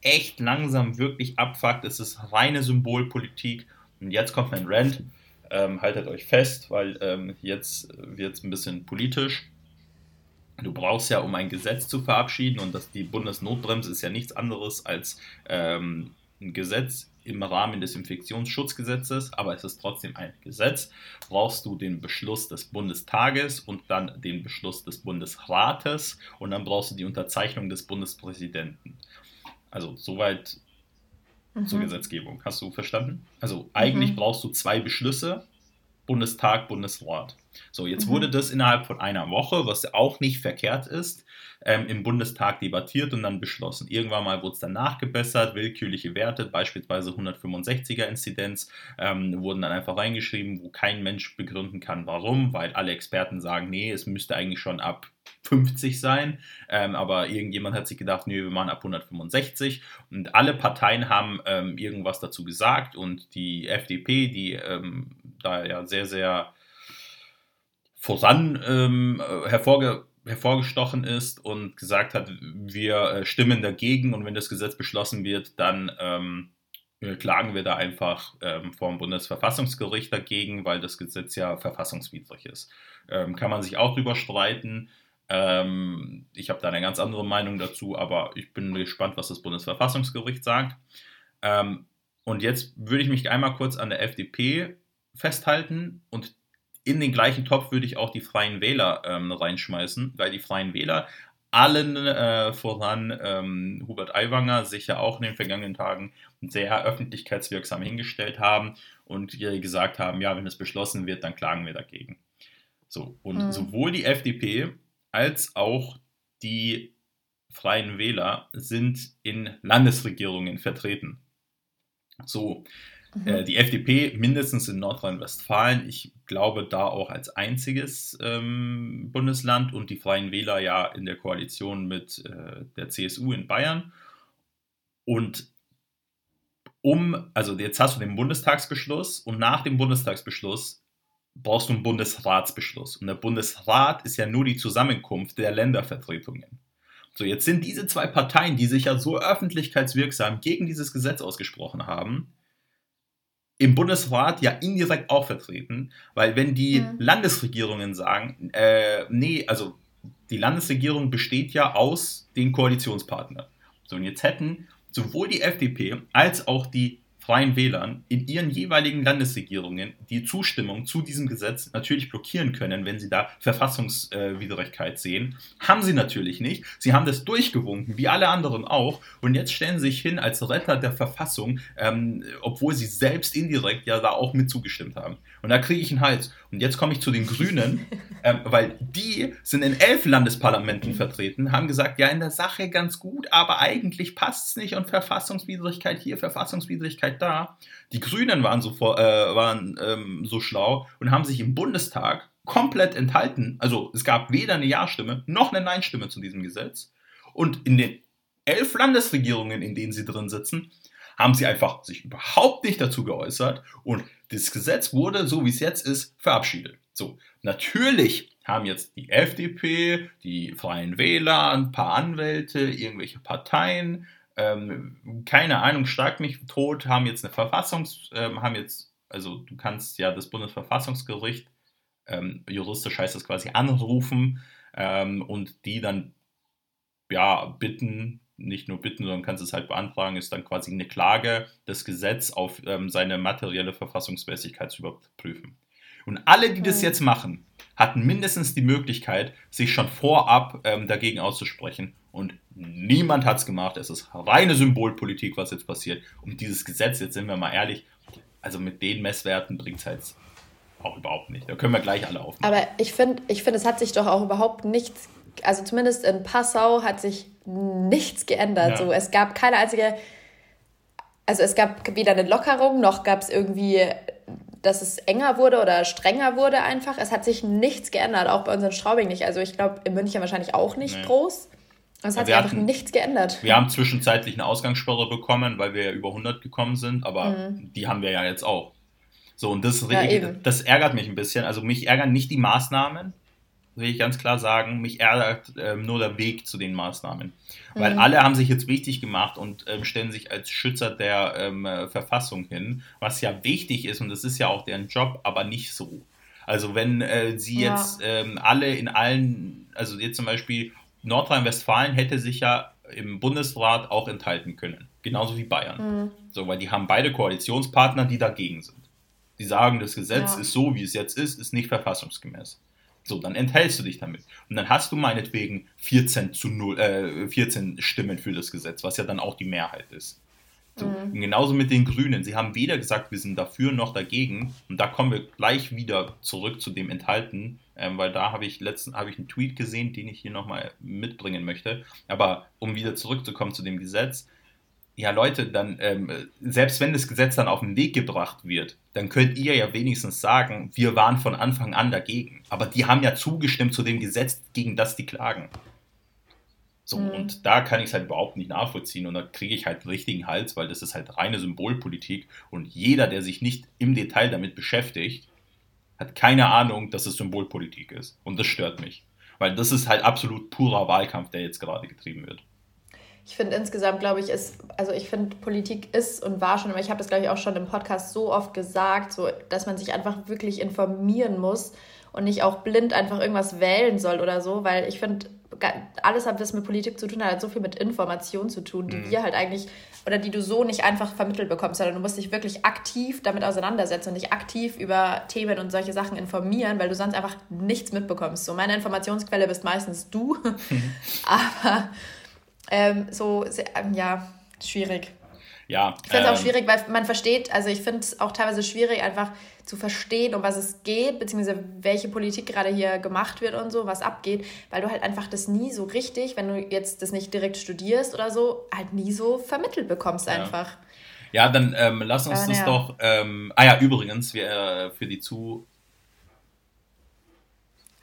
echt langsam wirklich abfuckt. Es ist reine Symbolpolitik. Und jetzt kommt mein Rant. Ähm, haltet euch fest, weil ähm, jetzt wird es ein bisschen politisch. Du brauchst ja, um ein Gesetz zu verabschieden, und das, die Bundesnotbremse ist ja nichts anderes als ähm, ein Gesetz im Rahmen des Infektionsschutzgesetzes, aber es ist trotzdem ein Gesetz, brauchst du den Beschluss des Bundestages und dann den Beschluss des Bundesrates und dann brauchst du die Unterzeichnung des Bundespräsidenten. Also soweit mhm. zur Gesetzgebung. Hast du verstanden? Also eigentlich mhm. brauchst du zwei Beschlüsse Bundestag, Bundesrat. So, jetzt Mhm. wurde das innerhalb von einer Woche, was auch nicht verkehrt ist, ähm, im Bundestag debattiert und dann beschlossen. Irgendwann mal wurde es dann nachgebessert, willkürliche Werte, beispielsweise 165er Inzidenz, ähm, wurden dann einfach reingeschrieben, wo kein Mensch begründen kann, warum, weil alle Experten sagen, nee, es müsste eigentlich schon ab 50 sein, ähm, aber irgendjemand hat sich gedacht, nee, wir machen ab 165 und alle Parteien haben ähm, irgendwas dazu gesagt und die FDP, die ähm, da ja sehr, sehr voran ähm, äh, hervorge hervorgestochen ist und gesagt hat, wir äh, stimmen dagegen und wenn das Gesetz beschlossen wird, dann ähm, äh, klagen wir da einfach ähm, vor dem Bundesverfassungsgericht dagegen, weil das Gesetz ja verfassungswidrig ist. Ähm, kann man sich auch drüber streiten. Ähm, ich habe da eine ganz andere Meinung dazu, aber ich bin gespannt, was das Bundesverfassungsgericht sagt. Ähm, und jetzt würde ich mich einmal kurz an der FDP festhalten und in den gleichen Topf würde ich auch die Freien Wähler ähm, reinschmeißen, weil die Freien Wähler allen äh, voran ähm, Hubert Aiwanger sich ja auch in den vergangenen Tagen sehr öffentlichkeitswirksam hingestellt haben und gesagt haben, ja, wenn es beschlossen wird, dann klagen wir dagegen. So, und Mhm. sowohl die FDP als auch die Freien Wähler sind in Landesregierungen vertreten. So, Mhm. äh, die FDP mindestens in Nordrhein-Westfalen, ich glaube da auch als einziges ähm, Bundesland und die Freien Wähler ja in der Koalition mit äh, der CSU in Bayern. Und um, also jetzt hast du den Bundestagsbeschluss und nach dem Bundestagsbeschluss brauchst du einen Bundesratsbeschluss. Und der Bundesrat ist ja nur die Zusammenkunft der Ländervertretungen. So, jetzt sind diese zwei Parteien, die sich ja so öffentlichkeitswirksam gegen dieses Gesetz ausgesprochen haben, im Bundesrat ja indirekt auch vertreten, weil wenn die Mhm. Landesregierungen sagen, äh, nee, also die Landesregierung besteht ja aus den Koalitionspartnern. So, und jetzt hätten sowohl die FDP als auch die Freien Wählern in ihren jeweiligen Landesregierungen die Zustimmung zu diesem Gesetz natürlich blockieren können, wenn sie da Verfassungswidrigkeit sehen. Haben sie natürlich nicht. Sie haben das durchgewunken, wie alle anderen auch. Und jetzt stellen sie sich hin als Retter der Verfassung, ähm, obwohl sie selbst indirekt ja da auch mit zugestimmt haben. Und da kriege ich einen Hals. Und jetzt komme ich zu den Grünen, ähm, weil die sind in elf Landesparlamenten vertreten, haben gesagt, ja, in der Sache ganz gut, aber eigentlich passt es nicht und Verfassungswidrigkeit hier, Verfassungswidrigkeit da. Die Grünen waren so, vor, äh, waren, ähm, so schlau und haben sich im Bundestag komplett enthalten. Also es gab weder eine Ja-Stimme noch eine Nein-Stimme zu diesem Gesetz. Und in den elf Landesregierungen, in denen sie drin sitzen, haben sie einfach sich überhaupt nicht dazu geäußert und das Gesetz wurde, so wie es jetzt ist, verabschiedet. So, natürlich haben jetzt die FDP, die Freien Wähler, ein paar Anwälte, irgendwelche Parteien, ähm, keine Ahnung, schlag mich tot, haben jetzt eine Verfassungs, ähm, haben jetzt, also du kannst ja das Bundesverfassungsgericht, ähm, juristisch heißt das quasi anrufen ähm, und die dann ja bitten, nicht nur bitten, sondern kannst es halt beantragen, ist dann quasi eine Klage, das Gesetz auf ähm, seine materielle Verfassungsmäßigkeit zu überprüfen. Und alle, die das jetzt machen, hatten mindestens die Möglichkeit, sich schon vorab ähm, dagegen auszusprechen. Und niemand hat es gemacht. Es ist reine Symbolpolitik, was jetzt passiert. Und dieses Gesetz, jetzt sind wir mal ehrlich, also mit den Messwerten bringt es halt auch überhaupt nicht. Da können wir gleich alle aufmachen. Aber ich finde, ich find, es hat sich doch auch überhaupt nichts, also zumindest in Passau hat sich nichts geändert. Ja. So, es gab keine einzige, also es gab weder eine Lockerung, noch gab es irgendwie, dass es enger wurde oder strenger wurde einfach. Es hat sich nichts geändert, auch bei uns in Straubing nicht. Also ich glaube, in München wahrscheinlich auch nicht Nee. groß. Es hat Wir sich einfach hatten- nichts geändert. Wir haben zwischenzeitlich eine Ausgangssperre bekommen, weil wir ja über 100 gekommen sind, aber die haben wir ja jetzt auch. So, und das, Mhm. Ja, das ärgert mich ein bisschen. Also mich ärgern nicht die Maßnahmen, will ich ganz klar sagen. Mich ärgert ähm, nur der Weg zu den Maßnahmen. Weil Mhm. alle haben sich jetzt wichtig gemacht und ähm, stellen sich als Schützer der ähm, äh, Verfassung hin, was ja wichtig ist und das ist ja auch deren Job, aber nicht so. Also wenn äh, sie Ja. jetzt ähm, alle in allen, also jetzt zum Beispiel Nordrhein-Westfalen hätte sich ja im Bundesrat auch enthalten können, genauso wie Bayern. Mhm. So, weil die haben beide Koalitionspartner, die dagegen sind. Die sagen, das Gesetz Ja. ist so, wie es jetzt ist, ist nicht verfassungsgemäß. So, dann enthältst du dich damit. Und dann hast du meinetwegen 14 zu 0, äh, 14 Stimmen für das Gesetz, was ja dann auch die Mehrheit ist. Mhm. Genauso mit den Grünen. Sie haben weder gesagt, wir sind dafür noch dagegen. Und da kommen wir gleich wieder zurück zu dem Enthalten, ähm, weil da habe ich letztens habe ich einen Tweet gesehen, den ich hier nochmal mitbringen möchte. Aber um wieder zurückzukommen zu dem Gesetz, ja Leute, dann, ähm, selbst wenn das Gesetz dann auf den Weg gebracht wird, dann könnt ihr ja wenigstens sagen, wir waren von Anfang an dagegen. Aber die haben ja zugestimmt zu dem Gesetz, gegen das die klagen. So, mhm. und da kann ich es halt überhaupt nicht nachvollziehen und da kriege ich halt einen richtigen Hals, weil das ist halt reine Symbolpolitik und jeder, der sich nicht im Detail damit beschäftigt, hat keine Ahnung, dass es Symbolpolitik ist. Und das stört mich. Weil das ist halt absolut purer Wahlkampf, der jetzt gerade getrieben wird. Ich finde insgesamt, glaube ich, ist, also ich finde, Politik ist und war schon, aber ich habe das, glaube ich, auch schon im Podcast so oft gesagt, so, dass man sich einfach wirklich informieren muss und nicht auch blind einfach irgendwas wählen soll oder so, weil ich finde, alles hat das mit Politik zu tun, hat so viel mit Information zu tun, die mhm. wir halt eigentlich oder die du so nicht einfach vermittelt bekommst, sondern du musst dich wirklich aktiv damit auseinandersetzen und dich aktiv über Themen und solche Sachen informieren, weil du sonst einfach nichts mitbekommst. So meine Informationsquelle bist meistens du, aber ähm, so ähm, ja schwierig. Ja. Ich finde es ähm, auch schwierig, weil man versteht, also ich finde es auch teilweise schwierig, einfach zu verstehen, um was es geht, beziehungsweise welche Politik gerade hier gemacht wird und so, was abgeht, weil du halt einfach das nie so richtig, wenn du jetzt das nicht direkt studierst oder so, halt nie so vermittelt bekommst einfach. Ja, dann ähm, lass uns Aber, das ja. doch. Ähm, ah ja, übrigens, wir, äh, für die Zu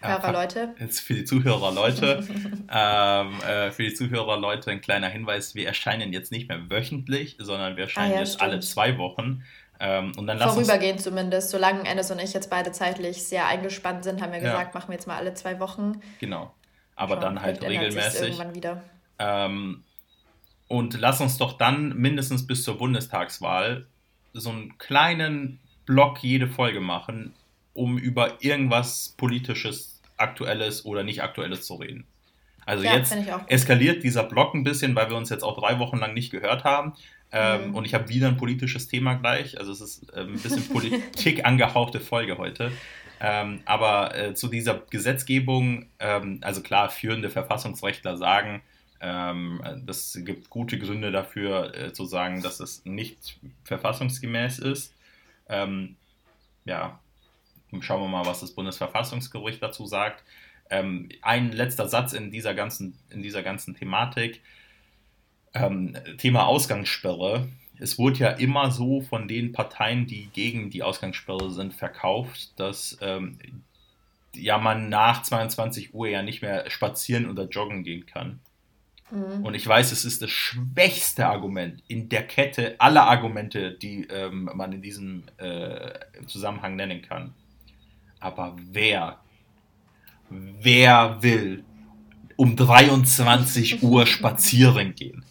Hörerleute. Jetzt für die Zuhörerleute. ähm, äh, für die Zuhörerleute ein kleiner Hinweis: Wir erscheinen jetzt nicht mehr wöchentlich, sondern wir erscheinen ah, ja, jetzt stimmt. alle zwei Wochen. Ähm, und dann Vorübergehend zumindest. Solange Ennis und ich jetzt beide zeitlich sehr eingespannt sind, haben wir ja. gesagt, machen wir jetzt mal alle zwei Wochen. Genau. Aber Schauen, dann halt regelmäßig. Irgendwann wieder. Ähm, und lass uns doch dann mindestens bis zur Bundestagswahl so einen kleinen Block jede Folge machen, um über irgendwas Politisches, Aktuelles oder nicht Aktuelles zu reden. Also ja, jetzt eskaliert dieser Block ein bisschen, weil wir uns jetzt auch drei Wochen lang nicht gehört haben. Ähm, mhm. Und ich habe wieder ein politisches Thema gleich. Also es ist ähm, ein bisschen Politik angehauchte Folge heute. Ähm, aber äh, zu dieser Gesetzgebung, ähm, also klar, führende Verfassungsrechtler sagen, ähm, das gibt gute Gründe dafür äh, zu sagen, dass es nicht verfassungsgemäß ist. Ähm, ja, schauen wir mal, was das Bundesverfassungsgericht dazu sagt. ein letzter Satz in dieser ganzen, in dieser ganzen Thematik ähm, Thema Ausgangssperre. Es wurde ja immer so von den Parteien, die gegen die Ausgangssperre sind, verkauft, dass ähm, ja man nach 22 Uhr ja nicht mehr spazieren oder joggen gehen kann. Mhm. Und ich weiß, es ist das schwächste Argument in der Kette aller Argumente, die ähm, man in diesem äh, Zusammenhang nennen kann. Aber wer, wer will um 23 Uhr spazieren gehen?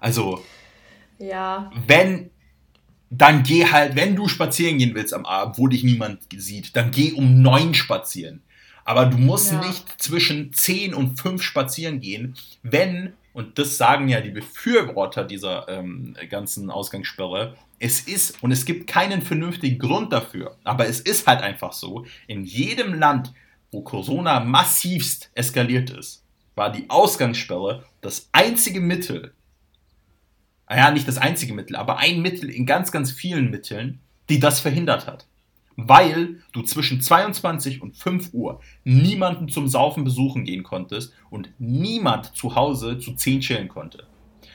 Also, ja. wenn, dann geh halt, wenn du spazieren gehen willst am Abend, wo dich niemand sieht, dann geh um neun spazieren. Aber du musst ja. nicht zwischen zehn und fünf spazieren gehen, wenn, und das sagen ja die Befürworter dieser ähm, ganzen Ausgangssperre, es ist, und es gibt keinen vernünftigen Grund dafür, aber es ist halt einfach so, in jedem Land, wo Corona massivst eskaliert ist, war die Ausgangssperre das einzige Mittel, Ah ja, nicht das einzige Mittel, aber ein Mittel in ganz, ganz vielen Mitteln, die das verhindert hat. Weil du zwischen 22 und 5 Uhr niemanden zum Saufen besuchen gehen konntest und niemand zu Hause zu 10 chillen konnte.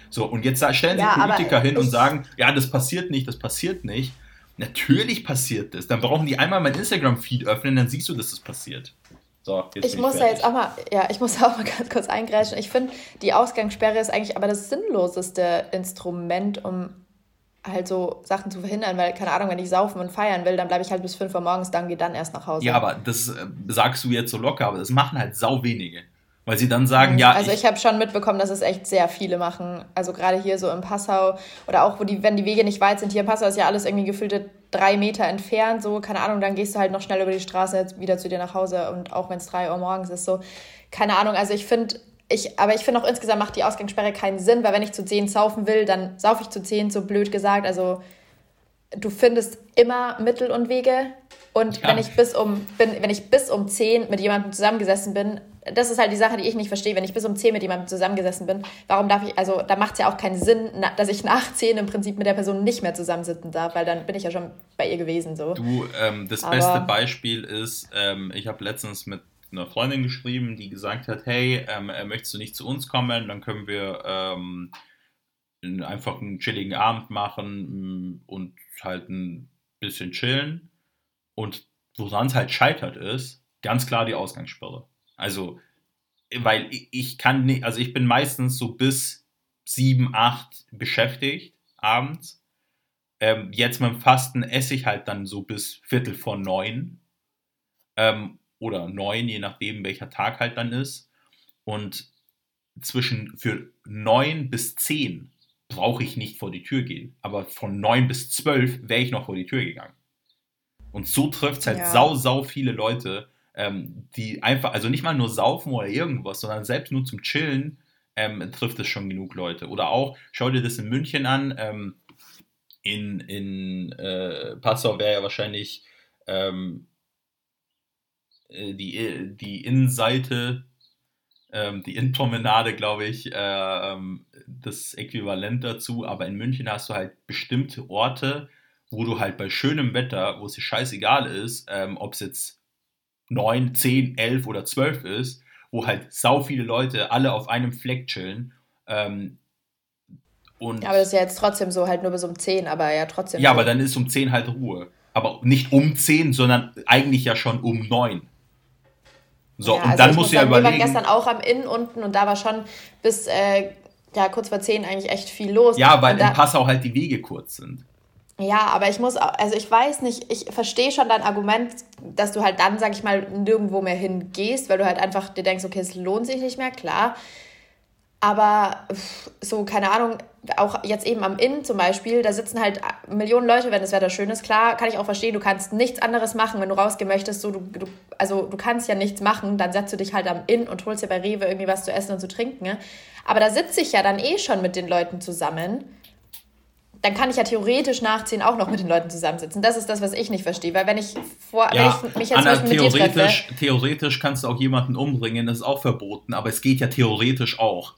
So, und jetzt stellen sich ja, Politiker hin und sagen, ja, das passiert nicht, das passiert nicht. Natürlich passiert das. Dann brauchen die einmal mein Instagram-Feed öffnen, dann siehst du, dass das passiert. So, ich muss da jetzt auch mal, ja, ich muss auch mal ganz kurz eingreifen. Ich finde, die Ausgangssperre ist eigentlich aber das sinnloseste Instrument, um halt so Sachen zu verhindern, weil, keine Ahnung, wenn ich saufen und feiern will, dann bleibe ich halt bis 5 Uhr morgens, dann gehe dann erst nach Hause. Ja, aber das äh, sagst du jetzt so locker, aber das machen halt sau wenige. Weil sie dann sagen, mhm. ja. Also ich, ich habe schon mitbekommen, dass es echt sehr viele machen. Also gerade hier so in Passau oder auch, wo die, wenn die Wege nicht weit sind, hier in Passau ist ja alles irgendwie gefühlte drei Meter entfernt, so, keine Ahnung, dann gehst du halt noch schnell über die Straße wieder zu dir nach Hause und auch wenn es drei Uhr morgens ist, so, keine Ahnung, also ich finde, ich, aber ich finde auch insgesamt macht die Ausgangssperre keinen Sinn, weil wenn ich zu zehn saufen will, dann saufe ich zu zehn, so blöd gesagt, also du findest immer Mittel und Wege und ja. wenn ich bis um bin, wenn ich bis um zehn mit jemandem zusammengesessen bin, das ist halt die Sache, die ich nicht verstehe, wenn ich bis um 10 mit jemandem zusammengesessen bin, warum darf ich, also da macht es ja auch keinen Sinn, dass ich nach 10 im Prinzip mit der Person nicht mehr zusammensitzen darf, weil dann bin ich ja schon bei ihr gewesen. So. Du, ähm, das Aber, beste Beispiel ist, ähm, ich habe letztens mit einer Freundin geschrieben, die gesagt hat, hey, ähm, äh, möchtest du nicht zu uns kommen, dann können wir ähm, einfach einen chilligen Abend machen mm, und halt ein bisschen chillen. Und woran es halt scheitert ist, ganz klar die Ausgangssperre. Also, weil ich kann nicht, also ich bin meistens so bis sieben, acht beschäftigt abends. Ähm, jetzt mit dem Fasten esse ich halt dann so bis Viertel vor neun. Ähm, oder neun, je nachdem, welcher Tag halt dann ist. Und zwischen für neun bis zehn brauche ich nicht vor die Tür gehen. Aber von neun bis zwölf wäre ich noch vor die Tür gegangen. Und so trifft es halt ja. sau, sau viele Leute, ähm, die einfach, also nicht mal nur saufen oder irgendwas, sondern selbst nur zum Chillen ähm, trifft es schon genug Leute. Oder auch, schau dir das in München an, ähm, in, in äh, Passau wäre ja wahrscheinlich ähm, äh, die, die Innenseite, ähm, die Innenpromenade, glaube ich, äh, ähm, das Äquivalent dazu. Aber in München hast du halt bestimmte Orte, wo du halt bei schönem Wetter, wo es dir scheißegal ist, ähm, ob es jetzt 9, 10, 11 oder 12 ist, wo halt sau viele Leute alle auf einem Fleck chillen. Ähm, und ja, aber das ist ja jetzt trotzdem so, halt nur bis um 10, aber ja trotzdem. Ja, so. aber dann ist um 10 halt Ruhe. Aber nicht um 10, sondern eigentlich ja schon um 9. So, ja, und also dann musst du ja überlegen. Wir waren gestern auch am Inn unten und da war schon bis äh, ja, kurz vor 10 eigentlich echt viel los. Ja, weil in Passau halt die Wege kurz sind. Ja, aber ich muss, also ich weiß nicht, ich verstehe schon dein Argument, dass du halt dann, sag ich mal, nirgendwo mehr hingehst, weil du halt einfach dir denkst, okay, es lohnt sich nicht mehr, klar. Aber so, keine Ahnung, auch jetzt eben am Inn zum Beispiel, da sitzen halt Millionen Leute, wenn das Wetter schön ist. Klar, kann ich auch verstehen, du kannst nichts anderes machen, wenn du rausgehen möchtest. So, du, du, also du kannst ja nichts machen, dann setzt du dich halt am Inn und holst dir bei Rewe irgendwie was zu essen und zu trinken. Ne? Aber da sitze ich ja dann eh schon mit den Leuten zusammen dann kann ich ja theoretisch nachziehen auch noch mit den Leuten zusammensitzen. Das ist das, was ich nicht verstehe. Weil wenn ich vor ja, wenn ich mich jetzt Anna, theoretisch, treffe, theoretisch kannst du auch jemanden umbringen, das ist auch verboten, aber es geht ja theoretisch auch.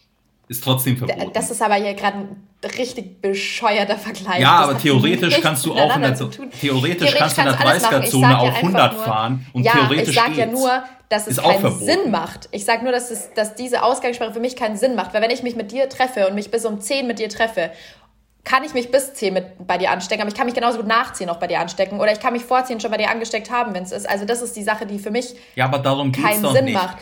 Ist trotzdem verboten. Das ist aber hier gerade ein richtig bescheuerter Vergleich. Ja, aber theoretisch kannst du auch in der, theoretisch, theoretisch kannst du in der 30er-Zone auf 100 nur, fahren und ja, theoretisch ich sag ja nur, dass es keinen Sinn macht. Ich sage nur, dass, es, dass diese Ausgangssperre für mich keinen Sinn macht. Weil wenn ich mich mit dir treffe und mich bis um 10 mit dir treffe kann ich mich bis 10 mit bei dir anstecken, aber ich kann mich genauso gut nach 10 auch bei dir anstecken oder ich kann mich vor 10 schon bei dir angesteckt haben, wenn es ist. Also das ist die Sache, die für mich ja, aber darum keinen Sinn nicht. macht.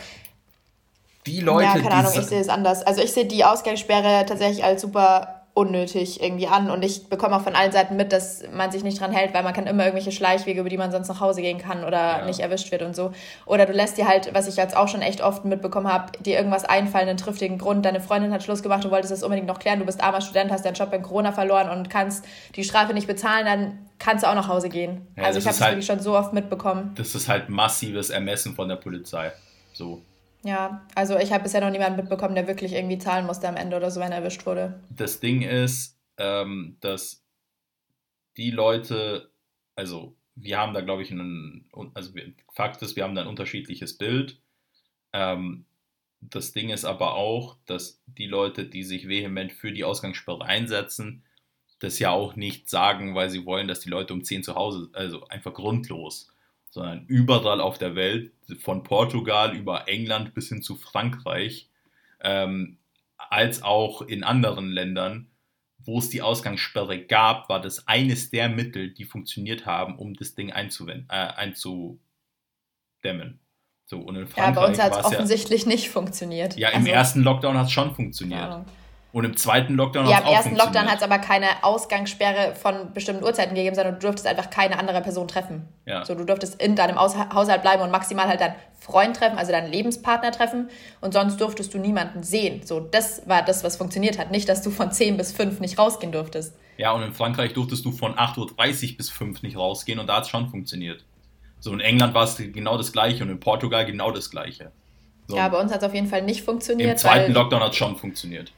Die Leute, ja, keine Ahnung, ich sehe es anders. Also ich sehe die Ausgangssperre tatsächlich als super unnötig irgendwie an und ich bekomme auch von allen Seiten mit, dass man sich nicht dran hält, weil man kann immer irgendwelche Schleichwege, über die man sonst nach Hause gehen kann oder ja. nicht erwischt wird und so. Oder du lässt dir halt, was ich jetzt auch schon echt oft mitbekommen habe, dir irgendwas einfallen, einen triftigen Grund. Deine Freundin hat Schluss gemacht, du wolltest das unbedingt noch klären, du bist armer Student, hast deinen Job in Corona verloren und kannst die Strafe nicht bezahlen, dann kannst du auch nach Hause gehen. Ja, also ich habe es halt, wirklich schon so oft mitbekommen. Das ist halt massives Ermessen von der Polizei. So. Ja, also ich habe bisher noch niemanden mitbekommen, der wirklich irgendwie zahlen musste am Ende oder so, wenn er erwischt wurde. Das Ding ist, ähm, dass die Leute, also wir haben da, glaube ich, einen, also Fakt ist, wir haben da ein unterschiedliches Bild. Ähm, das Ding ist aber auch, dass die Leute, die sich vehement für die Ausgangssperre einsetzen, das ja auch nicht sagen, weil sie wollen, dass die Leute um 10 zu Hause, also einfach grundlos, sondern überall auf der Welt, von Portugal über England bis hin zu Frankreich, ähm, als auch in anderen Ländern, wo es die Ausgangssperre gab, war das eines der Mittel, die funktioniert haben, um das Ding einzuwenden, äh, einzudämmen. So, und in Frankreich ja, bei uns hat es offensichtlich ja, nicht funktioniert. Ja, im also, ersten Lockdown hat es schon funktioniert. Und im zweiten Lockdown hat es auch Ja, im ersten Lockdown hat es aber keine Ausgangssperre von bestimmten Uhrzeiten gegeben, sondern du durftest einfach keine andere Person treffen. Ja. So, du durftest in deinem Haushalt bleiben und maximal halt deinen Freund treffen, also deinen Lebenspartner treffen. Und sonst durftest du niemanden sehen. So, das war das, was funktioniert hat. Nicht, dass du von 10 bis 5 nicht rausgehen durftest. Ja, und in Frankreich durftest du von 8.30 Uhr bis 5 nicht rausgehen und da hat es schon funktioniert. So, in England war es genau das Gleiche und in Portugal genau das Gleiche. So. Ja, bei uns hat es auf jeden Fall nicht funktioniert. Im zweiten Lockdown hat es schon funktioniert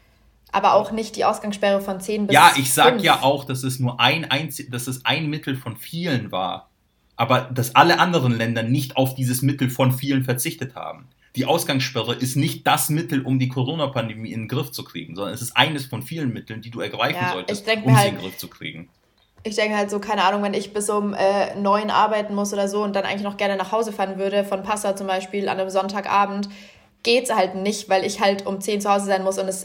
aber auch nicht die Ausgangssperre von 10 bis Ja, ich sag 5. ja auch, dass es nur ein einzig, dass es ein Mittel von vielen war. Aber dass alle anderen Länder nicht auf dieses Mittel von vielen verzichtet haben. die Ausgangssperre ist nicht das Mittel, um die Corona-Pandemie in den Griff zu kriegen, sondern es ist eines von vielen Mitteln, die du ergreifen ja, solltest, um halt, sie in den Griff zu kriegen. Ich denke halt so, keine Ahnung, wenn ich bis um äh, neun arbeiten muss oder so und dann eigentlich noch gerne nach Hause fahren würde, von Passau zum Beispiel an einem Sonntagabend, geht's halt nicht, weil ich halt um zehn zu Hause sein muss und es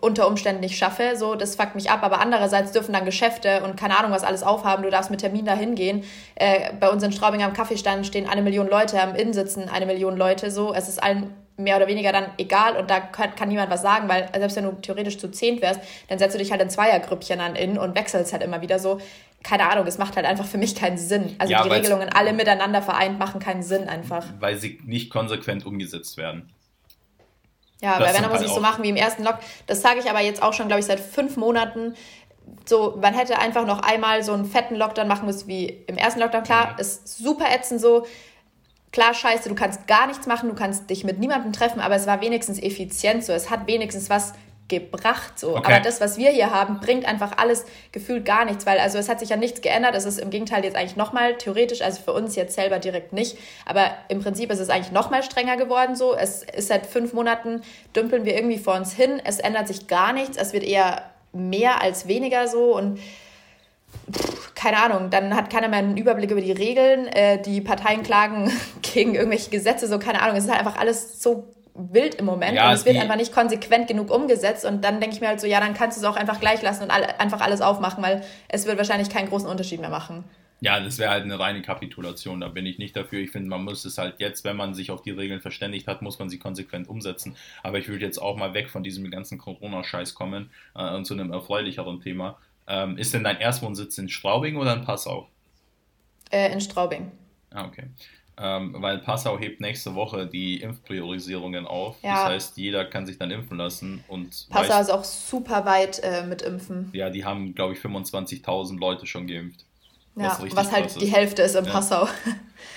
unter Umständen nicht schaffe. So, das fuckt mich ab. Aber andererseits dürfen dann Geschäfte und keine Ahnung was alles aufhaben. Du darfst mit Termin da hingehen. Äh, bei uns in Straubing am Kaffeestand stehen eine Million Leute, am Inn sitzen eine Million Leute. So, es ist allen mehr oder weniger dann egal und da kann, kann niemand was sagen, weil selbst wenn du theoretisch zu zehnt wärst, dann setzt du dich halt in Zweiergrüppchen an Inn und wechselst halt immer wieder so. Keine Ahnung, es macht halt einfach für mich keinen Sinn. Also ja, die Regelungen alle miteinander vereint machen keinen Sinn einfach. Weil sie nicht konsequent umgesetzt werden. Ja, das wenn, dann muss halt ich so machen wie im ersten Lock. Das sage ich aber jetzt auch schon, glaube ich, seit fünf Monaten. So, man hätte einfach noch einmal so einen fetten Lockdown machen müssen wie im ersten Lockdown. Klar, mhm. ist super ätzend so. Klar, scheiße, du kannst gar nichts machen, du kannst dich mit niemandem treffen, aber es war wenigstens effizient so. Es hat wenigstens was gebracht so. Okay. Aber das, was wir hier haben, bringt einfach alles gefühlt gar nichts, weil also es hat sich ja nichts geändert. Es ist im Gegenteil jetzt eigentlich nochmal theoretisch, also für uns jetzt selber direkt nicht, aber im Prinzip ist es eigentlich nochmal strenger geworden so. Es ist seit fünf Monaten, dümpeln wir irgendwie vor uns hin. Es ändert sich gar nichts. Es wird eher mehr als weniger so und pff, keine Ahnung, dann hat keiner mehr einen Überblick über die Regeln. Äh, die Parteien klagen gegen irgendwelche Gesetze, so keine Ahnung. Es ist halt einfach alles so wild im Moment ja, und es wird einfach nicht konsequent genug umgesetzt und dann denke ich mir halt so, ja, dann kannst du es auch einfach gleich lassen und all, einfach alles aufmachen, weil es wird wahrscheinlich keinen großen Unterschied mehr machen. Ja, das wäre halt eine reine Kapitulation, da bin ich nicht dafür. Ich finde, man muss es halt jetzt, wenn man sich auf die Regeln verständigt hat, muss man sie konsequent umsetzen. Aber ich würde jetzt auch mal weg von diesem ganzen Corona-Scheiß kommen äh, und zu einem erfreulicheren Thema. Ähm, ist denn dein Erstwohnsitz in Straubing oder in Passau? Äh, in Straubing. Ah, okay ähm, weil Passau hebt nächste Woche die Impfpriorisierungen auf. Ja. Das heißt, jeder kann sich dann impfen lassen. Und Passau weiß, ist auch super weit äh, mit Impfen. Ja, die haben, glaube ich, 25.000 Leute schon geimpft. Ja, was, was halt die Hälfte ist in ja. Passau.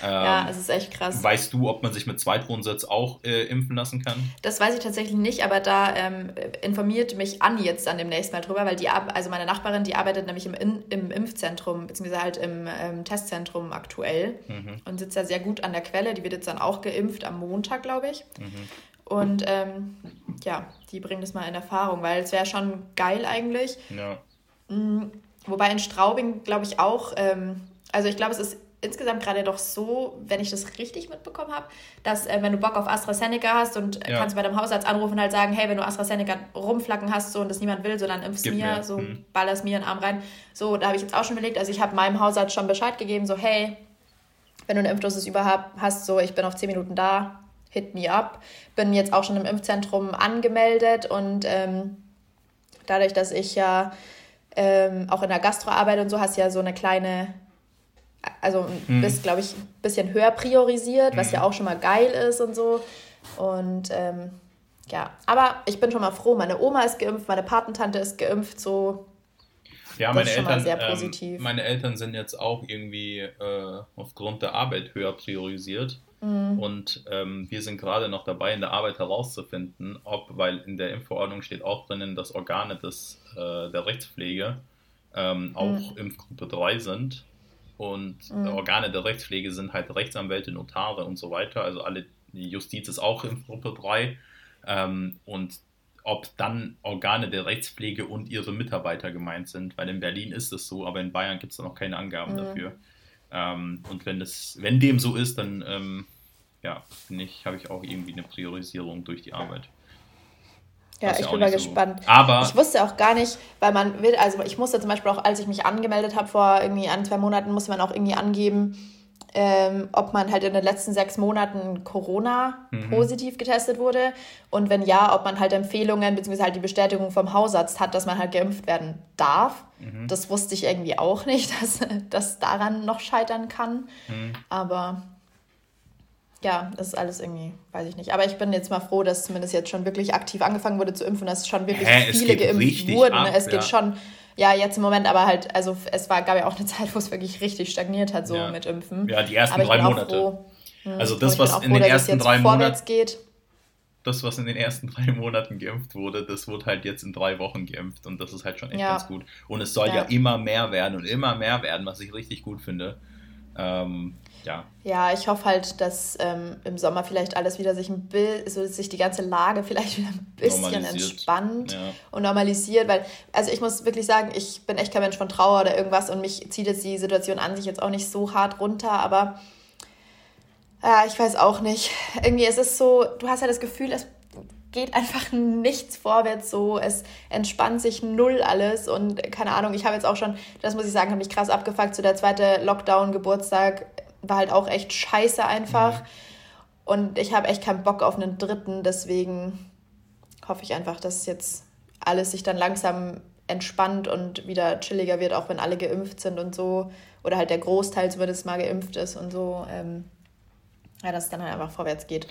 Ja, ähm, es ist echt krass. Weißt du, ob man sich mit Zweitwohnsitz auch äh, impfen lassen kann? Das weiß ich tatsächlich nicht, aber da ähm, informiert mich Anni jetzt dann demnächst mal drüber, weil die, also meine Nachbarin, die arbeitet nämlich im, in, im Impfzentrum, beziehungsweise halt im ähm, Testzentrum aktuell mhm. und sitzt da sehr gut an der Quelle. Die wird jetzt dann auch geimpft am Montag, glaube ich. Mhm. Und ähm, ja, die bringt es mal in Erfahrung, weil es wäre schon geil eigentlich. Ja. Mhm Wobei in Straubing, glaube ich, auch, ähm, also ich glaube, es ist insgesamt gerade doch so, wenn ich das richtig mitbekommen habe, dass äh, wenn du Bock auf AstraZeneca hast und äh, ja. kannst bei deinem Hausarzt anrufen und halt sagen, hey, wenn du AstraZeneca rumflacken hast so und das niemand will, so dann impfst mir, mir, so hm. ballerst mir in den Arm rein. So, da habe ich jetzt auch schon überlegt, also ich habe meinem Hausarzt schon Bescheid gegeben, so hey, wenn du eine Impfdosis überhaupt hast, so ich bin auf 10 Minuten da, hit me up. Bin jetzt auch schon im Impfzentrum angemeldet und ähm, dadurch, dass ich ja ähm, auch in der Gastroarbeit und so hast du ja so eine kleine, also mhm. bist, glaube ich, ein bisschen höher priorisiert, was mhm. ja auch schon mal geil ist und so. Und ähm, ja, aber ich bin schon mal froh, meine Oma ist geimpft, meine Patentante ist geimpft, so. Ja, meine Eltern, ähm, meine Eltern sind jetzt auch irgendwie äh, aufgrund der Arbeit höher priorisiert. Mhm. Und ähm, wir sind gerade noch dabei, in der Arbeit herauszufinden, ob, weil in der Impfverordnung steht auch drinnen, dass Organe des, äh, der Rechtspflege ähm, auch mhm. Impfgruppe 3 sind. Und mhm. Organe der Rechtspflege sind halt Rechtsanwälte, Notare und so weiter. Also alle, die Justiz ist auch Impfgruppe 3. Ähm, und ob dann Organe der Rechtspflege und ihre Mitarbeiter gemeint sind, weil in Berlin ist es so, aber in Bayern gibt es da noch keine Angaben mhm. dafür. Ähm, und wenn das, wenn dem so ist, dann ähm, ja, finde ich, habe ich auch irgendwie eine Priorisierung durch die Arbeit. Ja, ich bin mal so. gespannt. Aber ich wusste auch gar nicht, weil man will, also ich musste zum Beispiel auch, als ich mich angemeldet habe vor irgendwie ein, zwei Monaten, musste man auch irgendwie angeben, ähm, ob man halt in den letzten sechs Monaten Corona mhm. positiv getestet wurde und wenn ja, ob man halt Empfehlungen bzw. halt die Bestätigung vom Hausarzt hat, dass man halt geimpft werden darf. Mhm. Das wusste ich irgendwie auch nicht, dass das daran noch scheitern kann. Mhm. Aber ja, das ist alles irgendwie, weiß ich nicht. Aber ich bin jetzt mal froh, dass zumindest jetzt schon wirklich aktiv angefangen wurde zu impfen, dass schon wirklich Hä, viele geimpft wurden. Ab, es geht ja. schon, ja, jetzt im Moment, aber halt, also es war, gab ja auch eine Zeit, wo es wirklich richtig stagniert hat, so ja. mit Impfen. Ja, die ersten drei Monate. Froh, hm, also das, was in froh, den ersten drei Monaten geht. Das, was in den ersten drei Monaten geimpft wurde, das wurde halt jetzt in drei Wochen geimpft und das ist halt schon echt ja. ganz gut. Und es soll ja. ja immer mehr werden und immer mehr werden, was ich richtig gut finde. Ähm, ja. Ja, ich hoffe halt, dass ähm, im Sommer vielleicht alles wieder sich ein bisschen, so sich die ganze Lage vielleicht wieder ein bisschen entspannt ja. und normalisiert, weil, also ich muss wirklich sagen, ich bin echt kein Mensch von Trauer oder irgendwas und mich zieht jetzt die Situation an sich jetzt auch nicht so hart runter, aber ja, ich weiß auch nicht. Irgendwie ist es so, du hast ja das Gefühl, es geht einfach nichts vorwärts so. Es entspannt sich null alles und keine Ahnung, ich habe jetzt auch schon, das muss ich sagen, habe mich krass abgefuckt. So der zweite Lockdown-Geburtstag war halt auch echt scheiße einfach. Mhm. Und ich habe echt keinen Bock auf einen dritten, deswegen hoffe ich einfach, dass jetzt alles sich dann langsam entspannt und wieder chilliger wird, auch wenn alle geimpft sind und so. Oder halt der Großteil zumindest mal geimpft ist und so. Ähm, ja, dass es dann halt einfach vorwärts geht.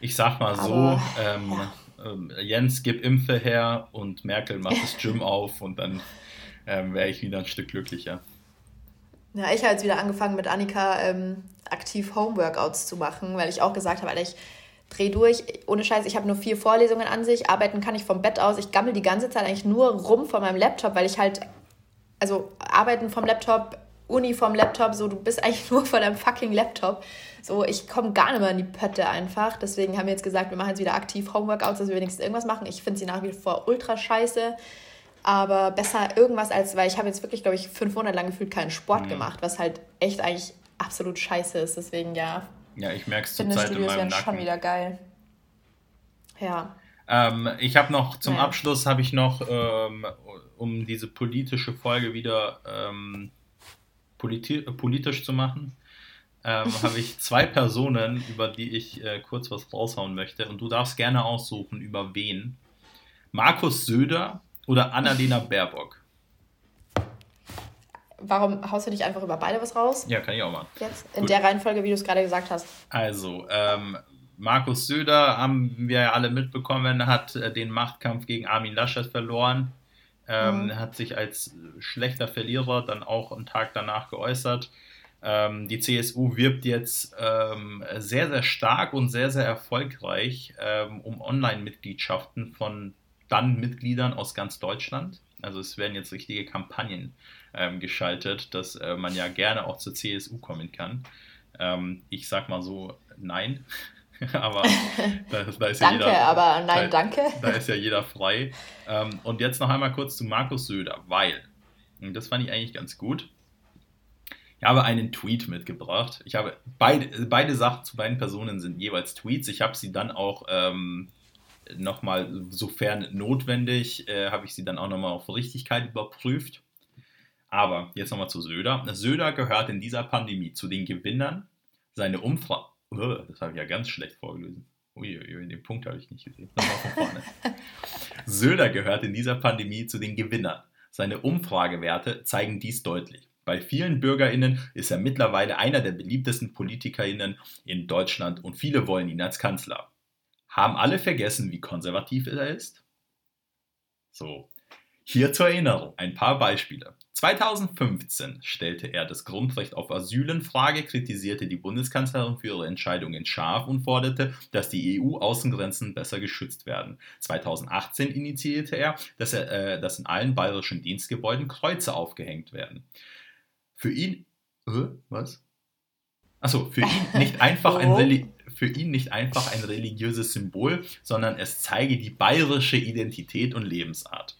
Ich sag mal so, ähm, ja. ähm, Jens, gib Impfe her und Merkel macht das Gym auf und dann ähm, wäre ich wieder ein Stück glücklicher. Ja, ich habe jetzt wieder angefangen mit Annika ähm, aktiv Homeworkouts zu machen, weil ich auch gesagt habe, Alter, ich dreh durch, ohne Scheiß, ich habe nur vier Vorlesungen an sich, arbeiten kann ich vom Bett aus, ich gammel die ganze Zeit eigentlich nur rum von meinem Laptop, weil ich halt, also arbeiten vom Laptop, Uni vom Laptop, so du bist eigentlich nur vor deinem fucking Laptop. So, ich komme gar nicht mehr in die Pötte einfach. Deswegen haben wir jetzt gesagt, wir machen jetzt wieder aktiv Homeworkouts, dass wir wenigstens irgendwas machen. Ich finde sie nach wie vor ultra scheiße. Aber besser irgendwas als, weil ich habe jetzt wirklich, glaube ich, fünf Monate lang gefühlt keinen Sport mhm. gemacht, was halt echt eigentlich absolut scheiße ist. Deswegen ja. Ja, ich merke es zur Zeit in meinem Nacken. schon wieder geil. Ja. Ähm, ich habe noch zum ja. Abschluss habe ich noch, ähm, um diese politische Folge wieder ähm, politi politisch zu machen, ähm, habe ich zwei Personen, über die ich äh, kurz was raushauen möchte. Und du darfst gerne aussuchen, über wen. Markus Söder oder Annalena Baerbock. Warum haust du nicht einfach über beide was raus? Ja, kann ich auch mal. Jetzt in Gut. der Reihenfolge, wie du es gerade gesagt hast. Also, ähm, Markus Söder, haben wir ja alle mitbekommen, hat äh, den Machtkampf gegen Armin Laschet verloren. Ähm, mhm. Hat sich als schlechter Verlierer dann auch am Tag danach geäußert. Ähm, die CSU wirbt jetzt ähm, sehr, sehr stark und sehr, sehr erfolgreich ähm, um Online-Mitgliedschaften von dann Mitgliedern aus ganz Deutschland. Also es werden jetzt richtige Kampagnen ähm, geschaltet, dass äh, man ja gerne auch zur CSU kommen kann. Ähm, ich sag mal so, nein. aber da, da ist danke, ja jeder, aber nein, da, danke. Da ist ja jeder frei. Ähm, und jetzt noch einmal kurz zu Markus Söder, weil, und das fand ich eigentlich ganz gut, ich habe einen Tweet mitgebracht. Ich habe beide, beide Sachen zu beiden Personen sind jeweils Tweets. Ich habe sie dann auch ähm, nochmal, sofern notwendig, äh, habe ich sie dann auch nochmal auf Richtigkeit überprüft. Aber jetzt nochmal zu Söder. Söder gehört in dieser Pandemie zu den Gewinnern. Seine Umfrage, oh, das habe ich ja ganz schlecht vorgelesen. Uiuiui, den Punkt habe ich nicht gesehen. Nochmal von vorne. Söder gehört in dieser Pandemie zu den Gewinnern. Seine Umfragewerte zeigen dies deutlich. Bei vielen BürgerInnen ist er mittlerweile einer der beliebtesten PolitikerInnen in Deutschland und viele wollen ihn als Kanzler. Haben alle vergessen, wie konservativ er ist? So. Hier zur Erinnerung ein paar Beispiele. 2015 stellte er das Grundrecht auf Asyl in Frage, kritisierte die Bundeskanzlerin für ihre Entscheidungen scharf und forderte, dass die EU-Außengrenzen besser geschützt werden. 2018 initiierte er, dass, er, äh, dass in allen bayerischen Dienstgebäuden Kreuze aufgehängt werden. Für ihn, äh, was? Achso, für ihn nicht einfach ein Reli für ihn nicht einfach ein religiöses Symbol, sondern es zeige die bayerische Identität und Lebensart.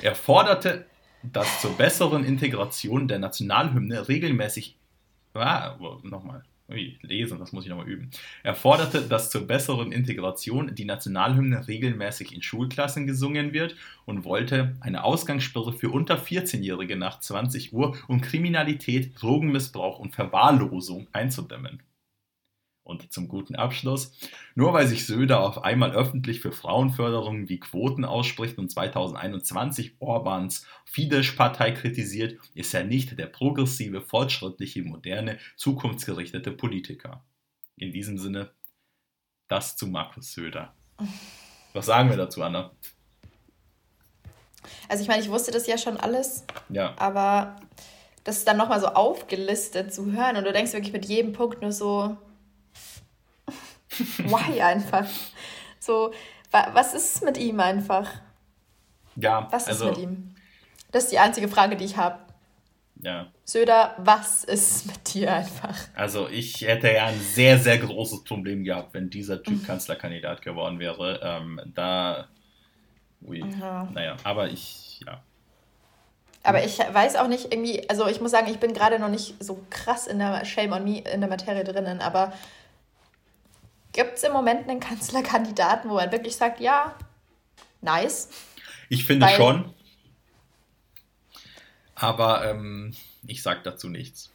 Er forderte, dass zur besseren Integration der Nationalhymne regelmäßig ah, nochmal Ui, lesen, das muss ich nochmal üben. Er forderte, dass zur besseren Integration die Nationalhymne regelmäßig in Schulklassen gesungen wird und wollte eine Ausgangssperre für unter 14-Jährige nach 20 Uhr, um Kriminalität, Drogenmissbrauch und Verwahrlosung einzudämmen. Und zum guten Abschluss, nur weil sich Söder auf einmal öffentlich für Frauenförderungen wie Quoten ausspricht und 2021 Orbans Fidesz-Partei kritisiert, ist er nicht der progressive, fortschrittliche, moderne, zukunftsgerichtete Politiker. In diesem Sinne, das zu Markus Söder. Was sagen wir dazu, Anna? Also ich meine, ich wusste das ja schon alles, ja. aber das dann nochmal so aufgelistet zu hören und du denkst wirklich mit jedem Punkt nur so, Why einfach? So, wa was ist mit ihm einfach? Ja. Was ist also, mit ihm? Das ist die einzige Frage, die ich habe. ja. Söder, was ist mit dir einfach? Also ich hätte ja ein sehr, sehr großes Problem gehabt, wenn dieser Typ Kanzlerkandidat geworden wäre. Ähm, da, ui, ja. naja, aber ich, ja. Aber ich weiß auch nicht irgendwie, also ich muss sagen, ich bin gerade noch nicht so krass in der Shame on Me, in der Materie drinnen, aber gibt es im Moment einen Kanzlerkandidaten, wo man wirklich sagt, ja, nice? Ich finde Weil, schon. Aber ähm, ich sage dazu nichts.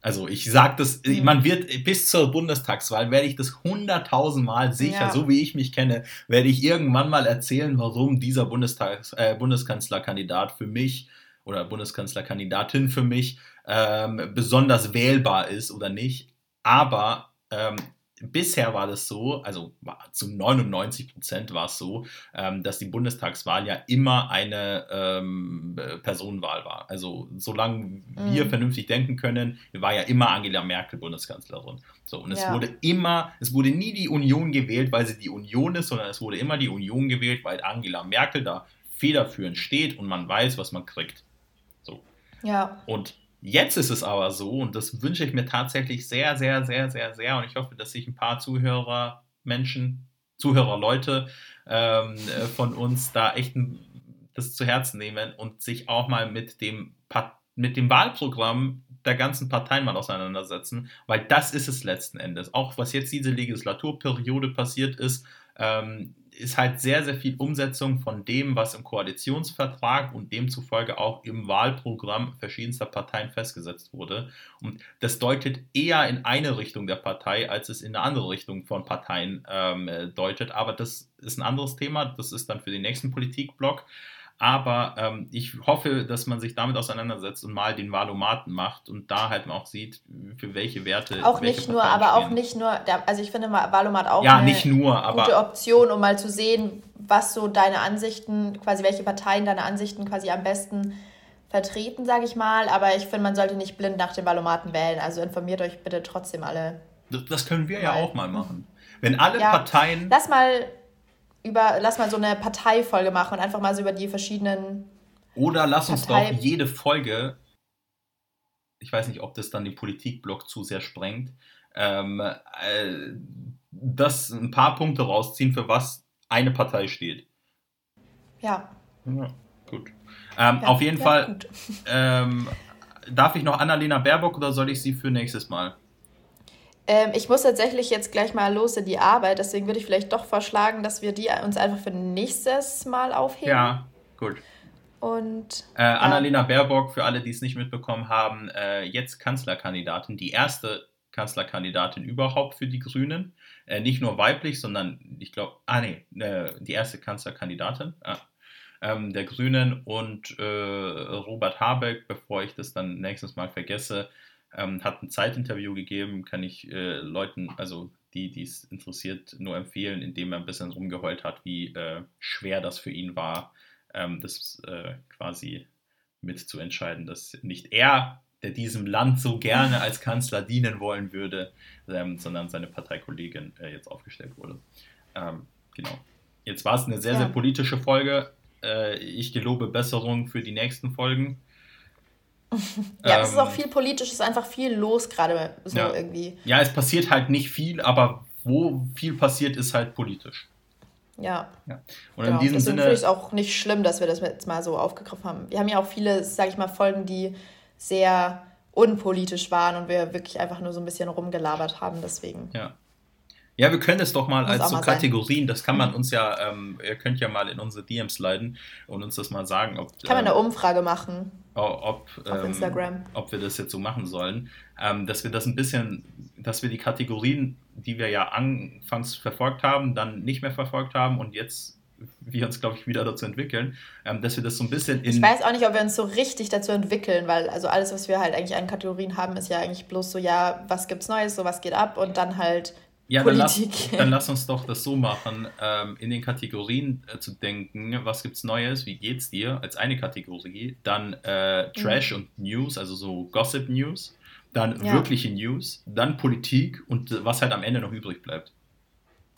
Also ich sage das, mhm. man wird bis zur Bundestagswahl werde ich das hunderttausendmal sicher, ja. so wie ich mich kenne, werde ich irgendwann mal erzählen, warum dieser Bundestags, äh, Bundeskanzlerkandidat für mich oder Bundeskanzlerkandidatin für mich ähm, besonders wählbar ist oder nicht. Aber ähm, bisher war das so, also zu 99 Prozent war es so, ähm, dass die Bundestagswahl ja immer eine ähm, Personenwahl war. Also solange mhm. wir vernünftig denken können, war ja immer Angela Merkel Bundeskanzlerin. So, und es ja. wurde immer, es wurde nie die Union gewählt, weil sie die Union ist, sondern es wurde immer die Union gewählt, weil Angela Merkel da federführend steht und man weiß, was man kriegt. So. Ja. Und Jetzt ist es aber so, und das wünsche ich mir tatsächlich sehr, sehr, sehr, sehr, sehr, und ich hoffe, dass sich ein paar Zuhörer, Menschen, Zuhörer, Leute ähm, äh, von uns da echt das zu Herzen nehmen und sich auch mal mit dem, mit dem Wahlprogramm der ganzen Parteien mal auseinandersetzen, weil das ist es letzten Endes. Auch was jetzt diese Legislaturperiode passiert ist, ähm, ist halt sehr, sehr viel Umsetzung von dem, was im Koalitionsvertrag und demzufolge auch im Wahlprogramm verschiedenster Parteien festgesetzt wurde. Und das deutet eher in eine Richtung der Partei, als es in eine andere Richtung von Parteien ähm, deutet. Aber das ist ein anderes Thema. Das ist dann für den nächsten Politikblock. Aber ähm, ich hoffe, dass man sich damit auseinandersetzt und mal den Valomaten macht und da halt auch sieht, für welche Werte. Auch welche nicht nur, aber stehen. auch nicht nur, also ich finde Valomat auch ja, eine nicht nur, aber gute Option, um mal zu sehen, was so deine Ansichten, quasi welche Parteien deine Ansichten quasi am besten vertreten, sage ich mal. Aber ich finde, man sollte nicht blind nach den Valomaten wählen. Also informiert euch bitte trotzdem alle. Das, das können wir ja auch mal machen. Wenn alle ja, Parteien. Lass mal über, lass mal so eine Parteifolge machen und einfach mal so über die verschiedenen. Oder lass uns Partei doch jede Folge, ich weiß nicht, ob das dann den Politikblock zu sehr sprengt, ähm, äh, das ein paar Punkte rausziehen, für was eine Partei steht. Ja. ja gut. Ähm, ja, auf jeden ja, Fall. Ähm, darf ich noch Annalena Baerbock oder soll ich sie für nächstes Mal? Ähm, ich muss tatsächlich jetzt gleich mal los in die Arbeit, deswegen würde ich vielleicht doch vorschlagen, dass wir die uns einfach für nächstes Mal aufheben. Ja, gut. Und äh, Annalena Baerbock, für alle, die es nicht mitbekommen haben, äh, jetzt Kanzlerkandidatin, die erste Kanzlerkandidatin überhaupt für die Grünen. Äh, nicht nur weiblich, sondern ich glaube, ah nee, äh, die erste Kanzlerkandidatin ähm, der Grünen und äh, Robert Habeck, bevor ich das dann nächstes Mal vergesse, ähm, hat ein Zeitinterview gegeben, kann ich äh, Leuten, also die, die es interessiert, nur empfehlen, indem er ein bisschen rumgeheult hat, wie äh, schwer das für ihn war, ähm, das äh, quasi mitzuentscheiden, dass nicht er, der diesem Land so gerne als Kanzler dienen wollen würde, ähm, sondern seine Parteikollegin äh, jetzt aufgestellt wurde. Ähm, genau. Jetzt war es eine sehr, ja. sehr politische Folge. Äh, ich gelobe Besserung für die nächsten Folgen. ja, es ist auch ähm, viel politisch, es ist einfach viel los gerade so ja. irgendwie. Ja, es passiert halt nicht viel, aber wo viel passiert, ist halt politisch. Ja. ja. Und genau. in diesem Deswegen finde ich es auch nicht schlimm, dass wir das jetzt mal so aufgegriffen haben. Wir haben ja auch viele, sage ich mal, Folgen, die sehr unpolitisch waren und wir wirklich einfach nur so ein bisschen rumgelabert haben, deswegen. Ja. Ja, wir können es doch mal Muss als so mal Kategorien, sein. das kann man mhm. uns ja, ähm, ihr könnt ja mal in unsere DMs leiten und uns das mal sagen, ob. Kann man eine ähm, Umfrage machen. Ob, ähm, Instagram. ob wir das jetzt so machen sollen. Ähm, dass wir das ein bisschen, dass wir die Kategorien, die wir ja anfangs verfolgt haben, dann nicht mehr verfolgt haben und jetzt wir uns, glaube ich, wieder dazu entwickeln, ähm, dass wir das so ein bisschen in. Ich weiß auch nicht, ob wir uns so richtig dazu entwickeln, weil also alles, was wir halt eigentlich an Kategorien haben, ist ja eigentlich bloß so, ja, was gibt's Neues, so was geht ab und dann halt ja, Dann lass, dann lass, uns doch das so machen, ähm, in den Kategorien äh, zu denken, was gibt's Neues, wie geht's dir, als eine Kategorie, dann äh, Trash mhm. und News, also so Gossip News, dann ja. wirkliche News, dann Politik und äh, was halt am Ende noch übrig bleibt.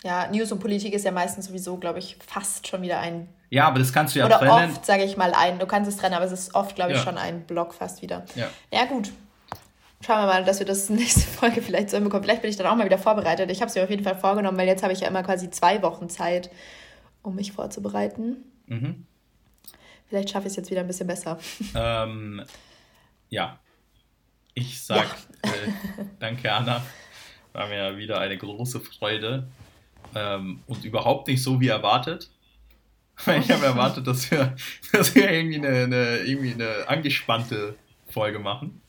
Ja, News und Politik ist ja meistens sowieso, glaube ich, fast schon wieder ein Ja, aber das kannst du ja Oder trennen. oft, sage ich mal, ein. Du kannst es trennen, aber es ist oft, glaube ich, ja. schon ein Block fast wieder. Ja. Ja, gut. Schauen wir mal, dass wir das nächste Folge vielleicht so hinbekommen. Vielleicht bin ich dann auch mal wieder vorbereitet. Ich habe es mir auf jeden Fall vorgenommen, weil jetzt habe ich ja immer quasi zwei Wochen Zeit, um mich vorzubereiten. Mhm. Vielleicht schaffe ich es jetzt wieder ein bisschen besser. Ähm, ja. Ich sag ja. äh, danke, Anna. War mir wieder eine große Freude. Ähm, und überhaupt nicht so wie erwartet. Ich habe erwartet, dass wir, dass wir irgendwie, eine, eine, irgendwie eine angespannte Folge machen.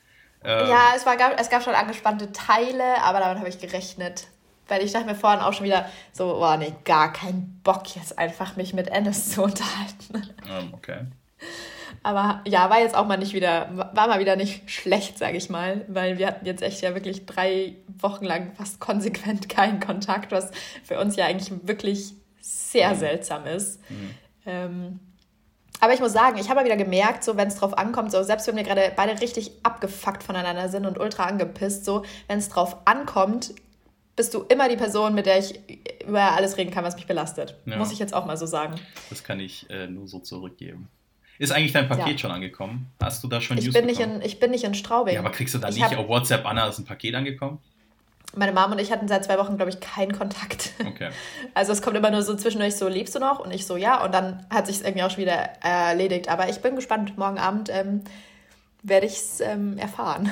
Ähm, ja, es, war, es gab schon angespannte Teile, aber damit habe ich gerechnet. Weil ich dachte mir vorhin auch schon wieder so, oh nee, gar keinen Bock jetzt einfach mich mit Ennis zu unterhalten. Ähm, okay. Aber ja, war jetzt auch mal nicht wieder, war mal wieder nicht schlecht, sage ich mal, weil wir hatten jetzt echt ja wirklich drei Wochen lang fast konsequent keinen Kontakt, was für uns ja eigentlich wirklich sehr mhm. seltsam ist. Mhm. Ähm, aber ich muss sagen, ich habe mal wieder gemerkt, so wenn es drauf ankommt, so selbst wenn wir gerade beide richtig abgefuckt voneinander sind und ultra angepisst, so wenn es drauf ankommt, bist du immer die Person, mit der ich über alles reden kann, was mich belastet. Ja. Muss ich jetzt auch mal so sagen. Das kann ich äh, nur so zurückgeben. Ist eigentlich dein Paket ja. schon angekommen? Hast du da schon ich News bin nicht in, Ich bin nicht in Straubing. Ja, aber kriegst du da ich nicht auf WhatsApp, Anna, ist ein Paket angekommen? Meine Mom und ich hatten seit zwei Wochen, glaube ich, keinen Kontakt. Okay. Also es kommt immer nur so zwischendurch so, lebst du noch? Und ich so, ja. Und dann hat sich irgendwie auch schon wieder erledigt. Aber ich bin gespannt. Morgen Abend ähm, werde ich es ähm, erfahren.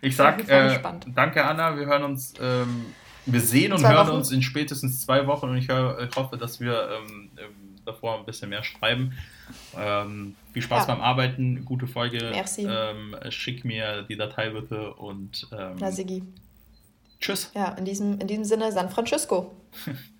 Ich sag äh, danke, Anna. Wir hören uns, ähm, wir sehen und zwei hören Wochen. uns in spätestens zwei Wochen. Und ich, hör, ich hoffe, dass wir ähm, ähm, davor ein bisschen mehr schreiben. Ähm, viel Spaß ja. beim Arbeiten, gute Folge. Merci. Ähm, schick mir die Datei bitte und. Ähm, Na, Sigi. Tschüss. Ja, in diesem, in diesem Sinne San Francisco.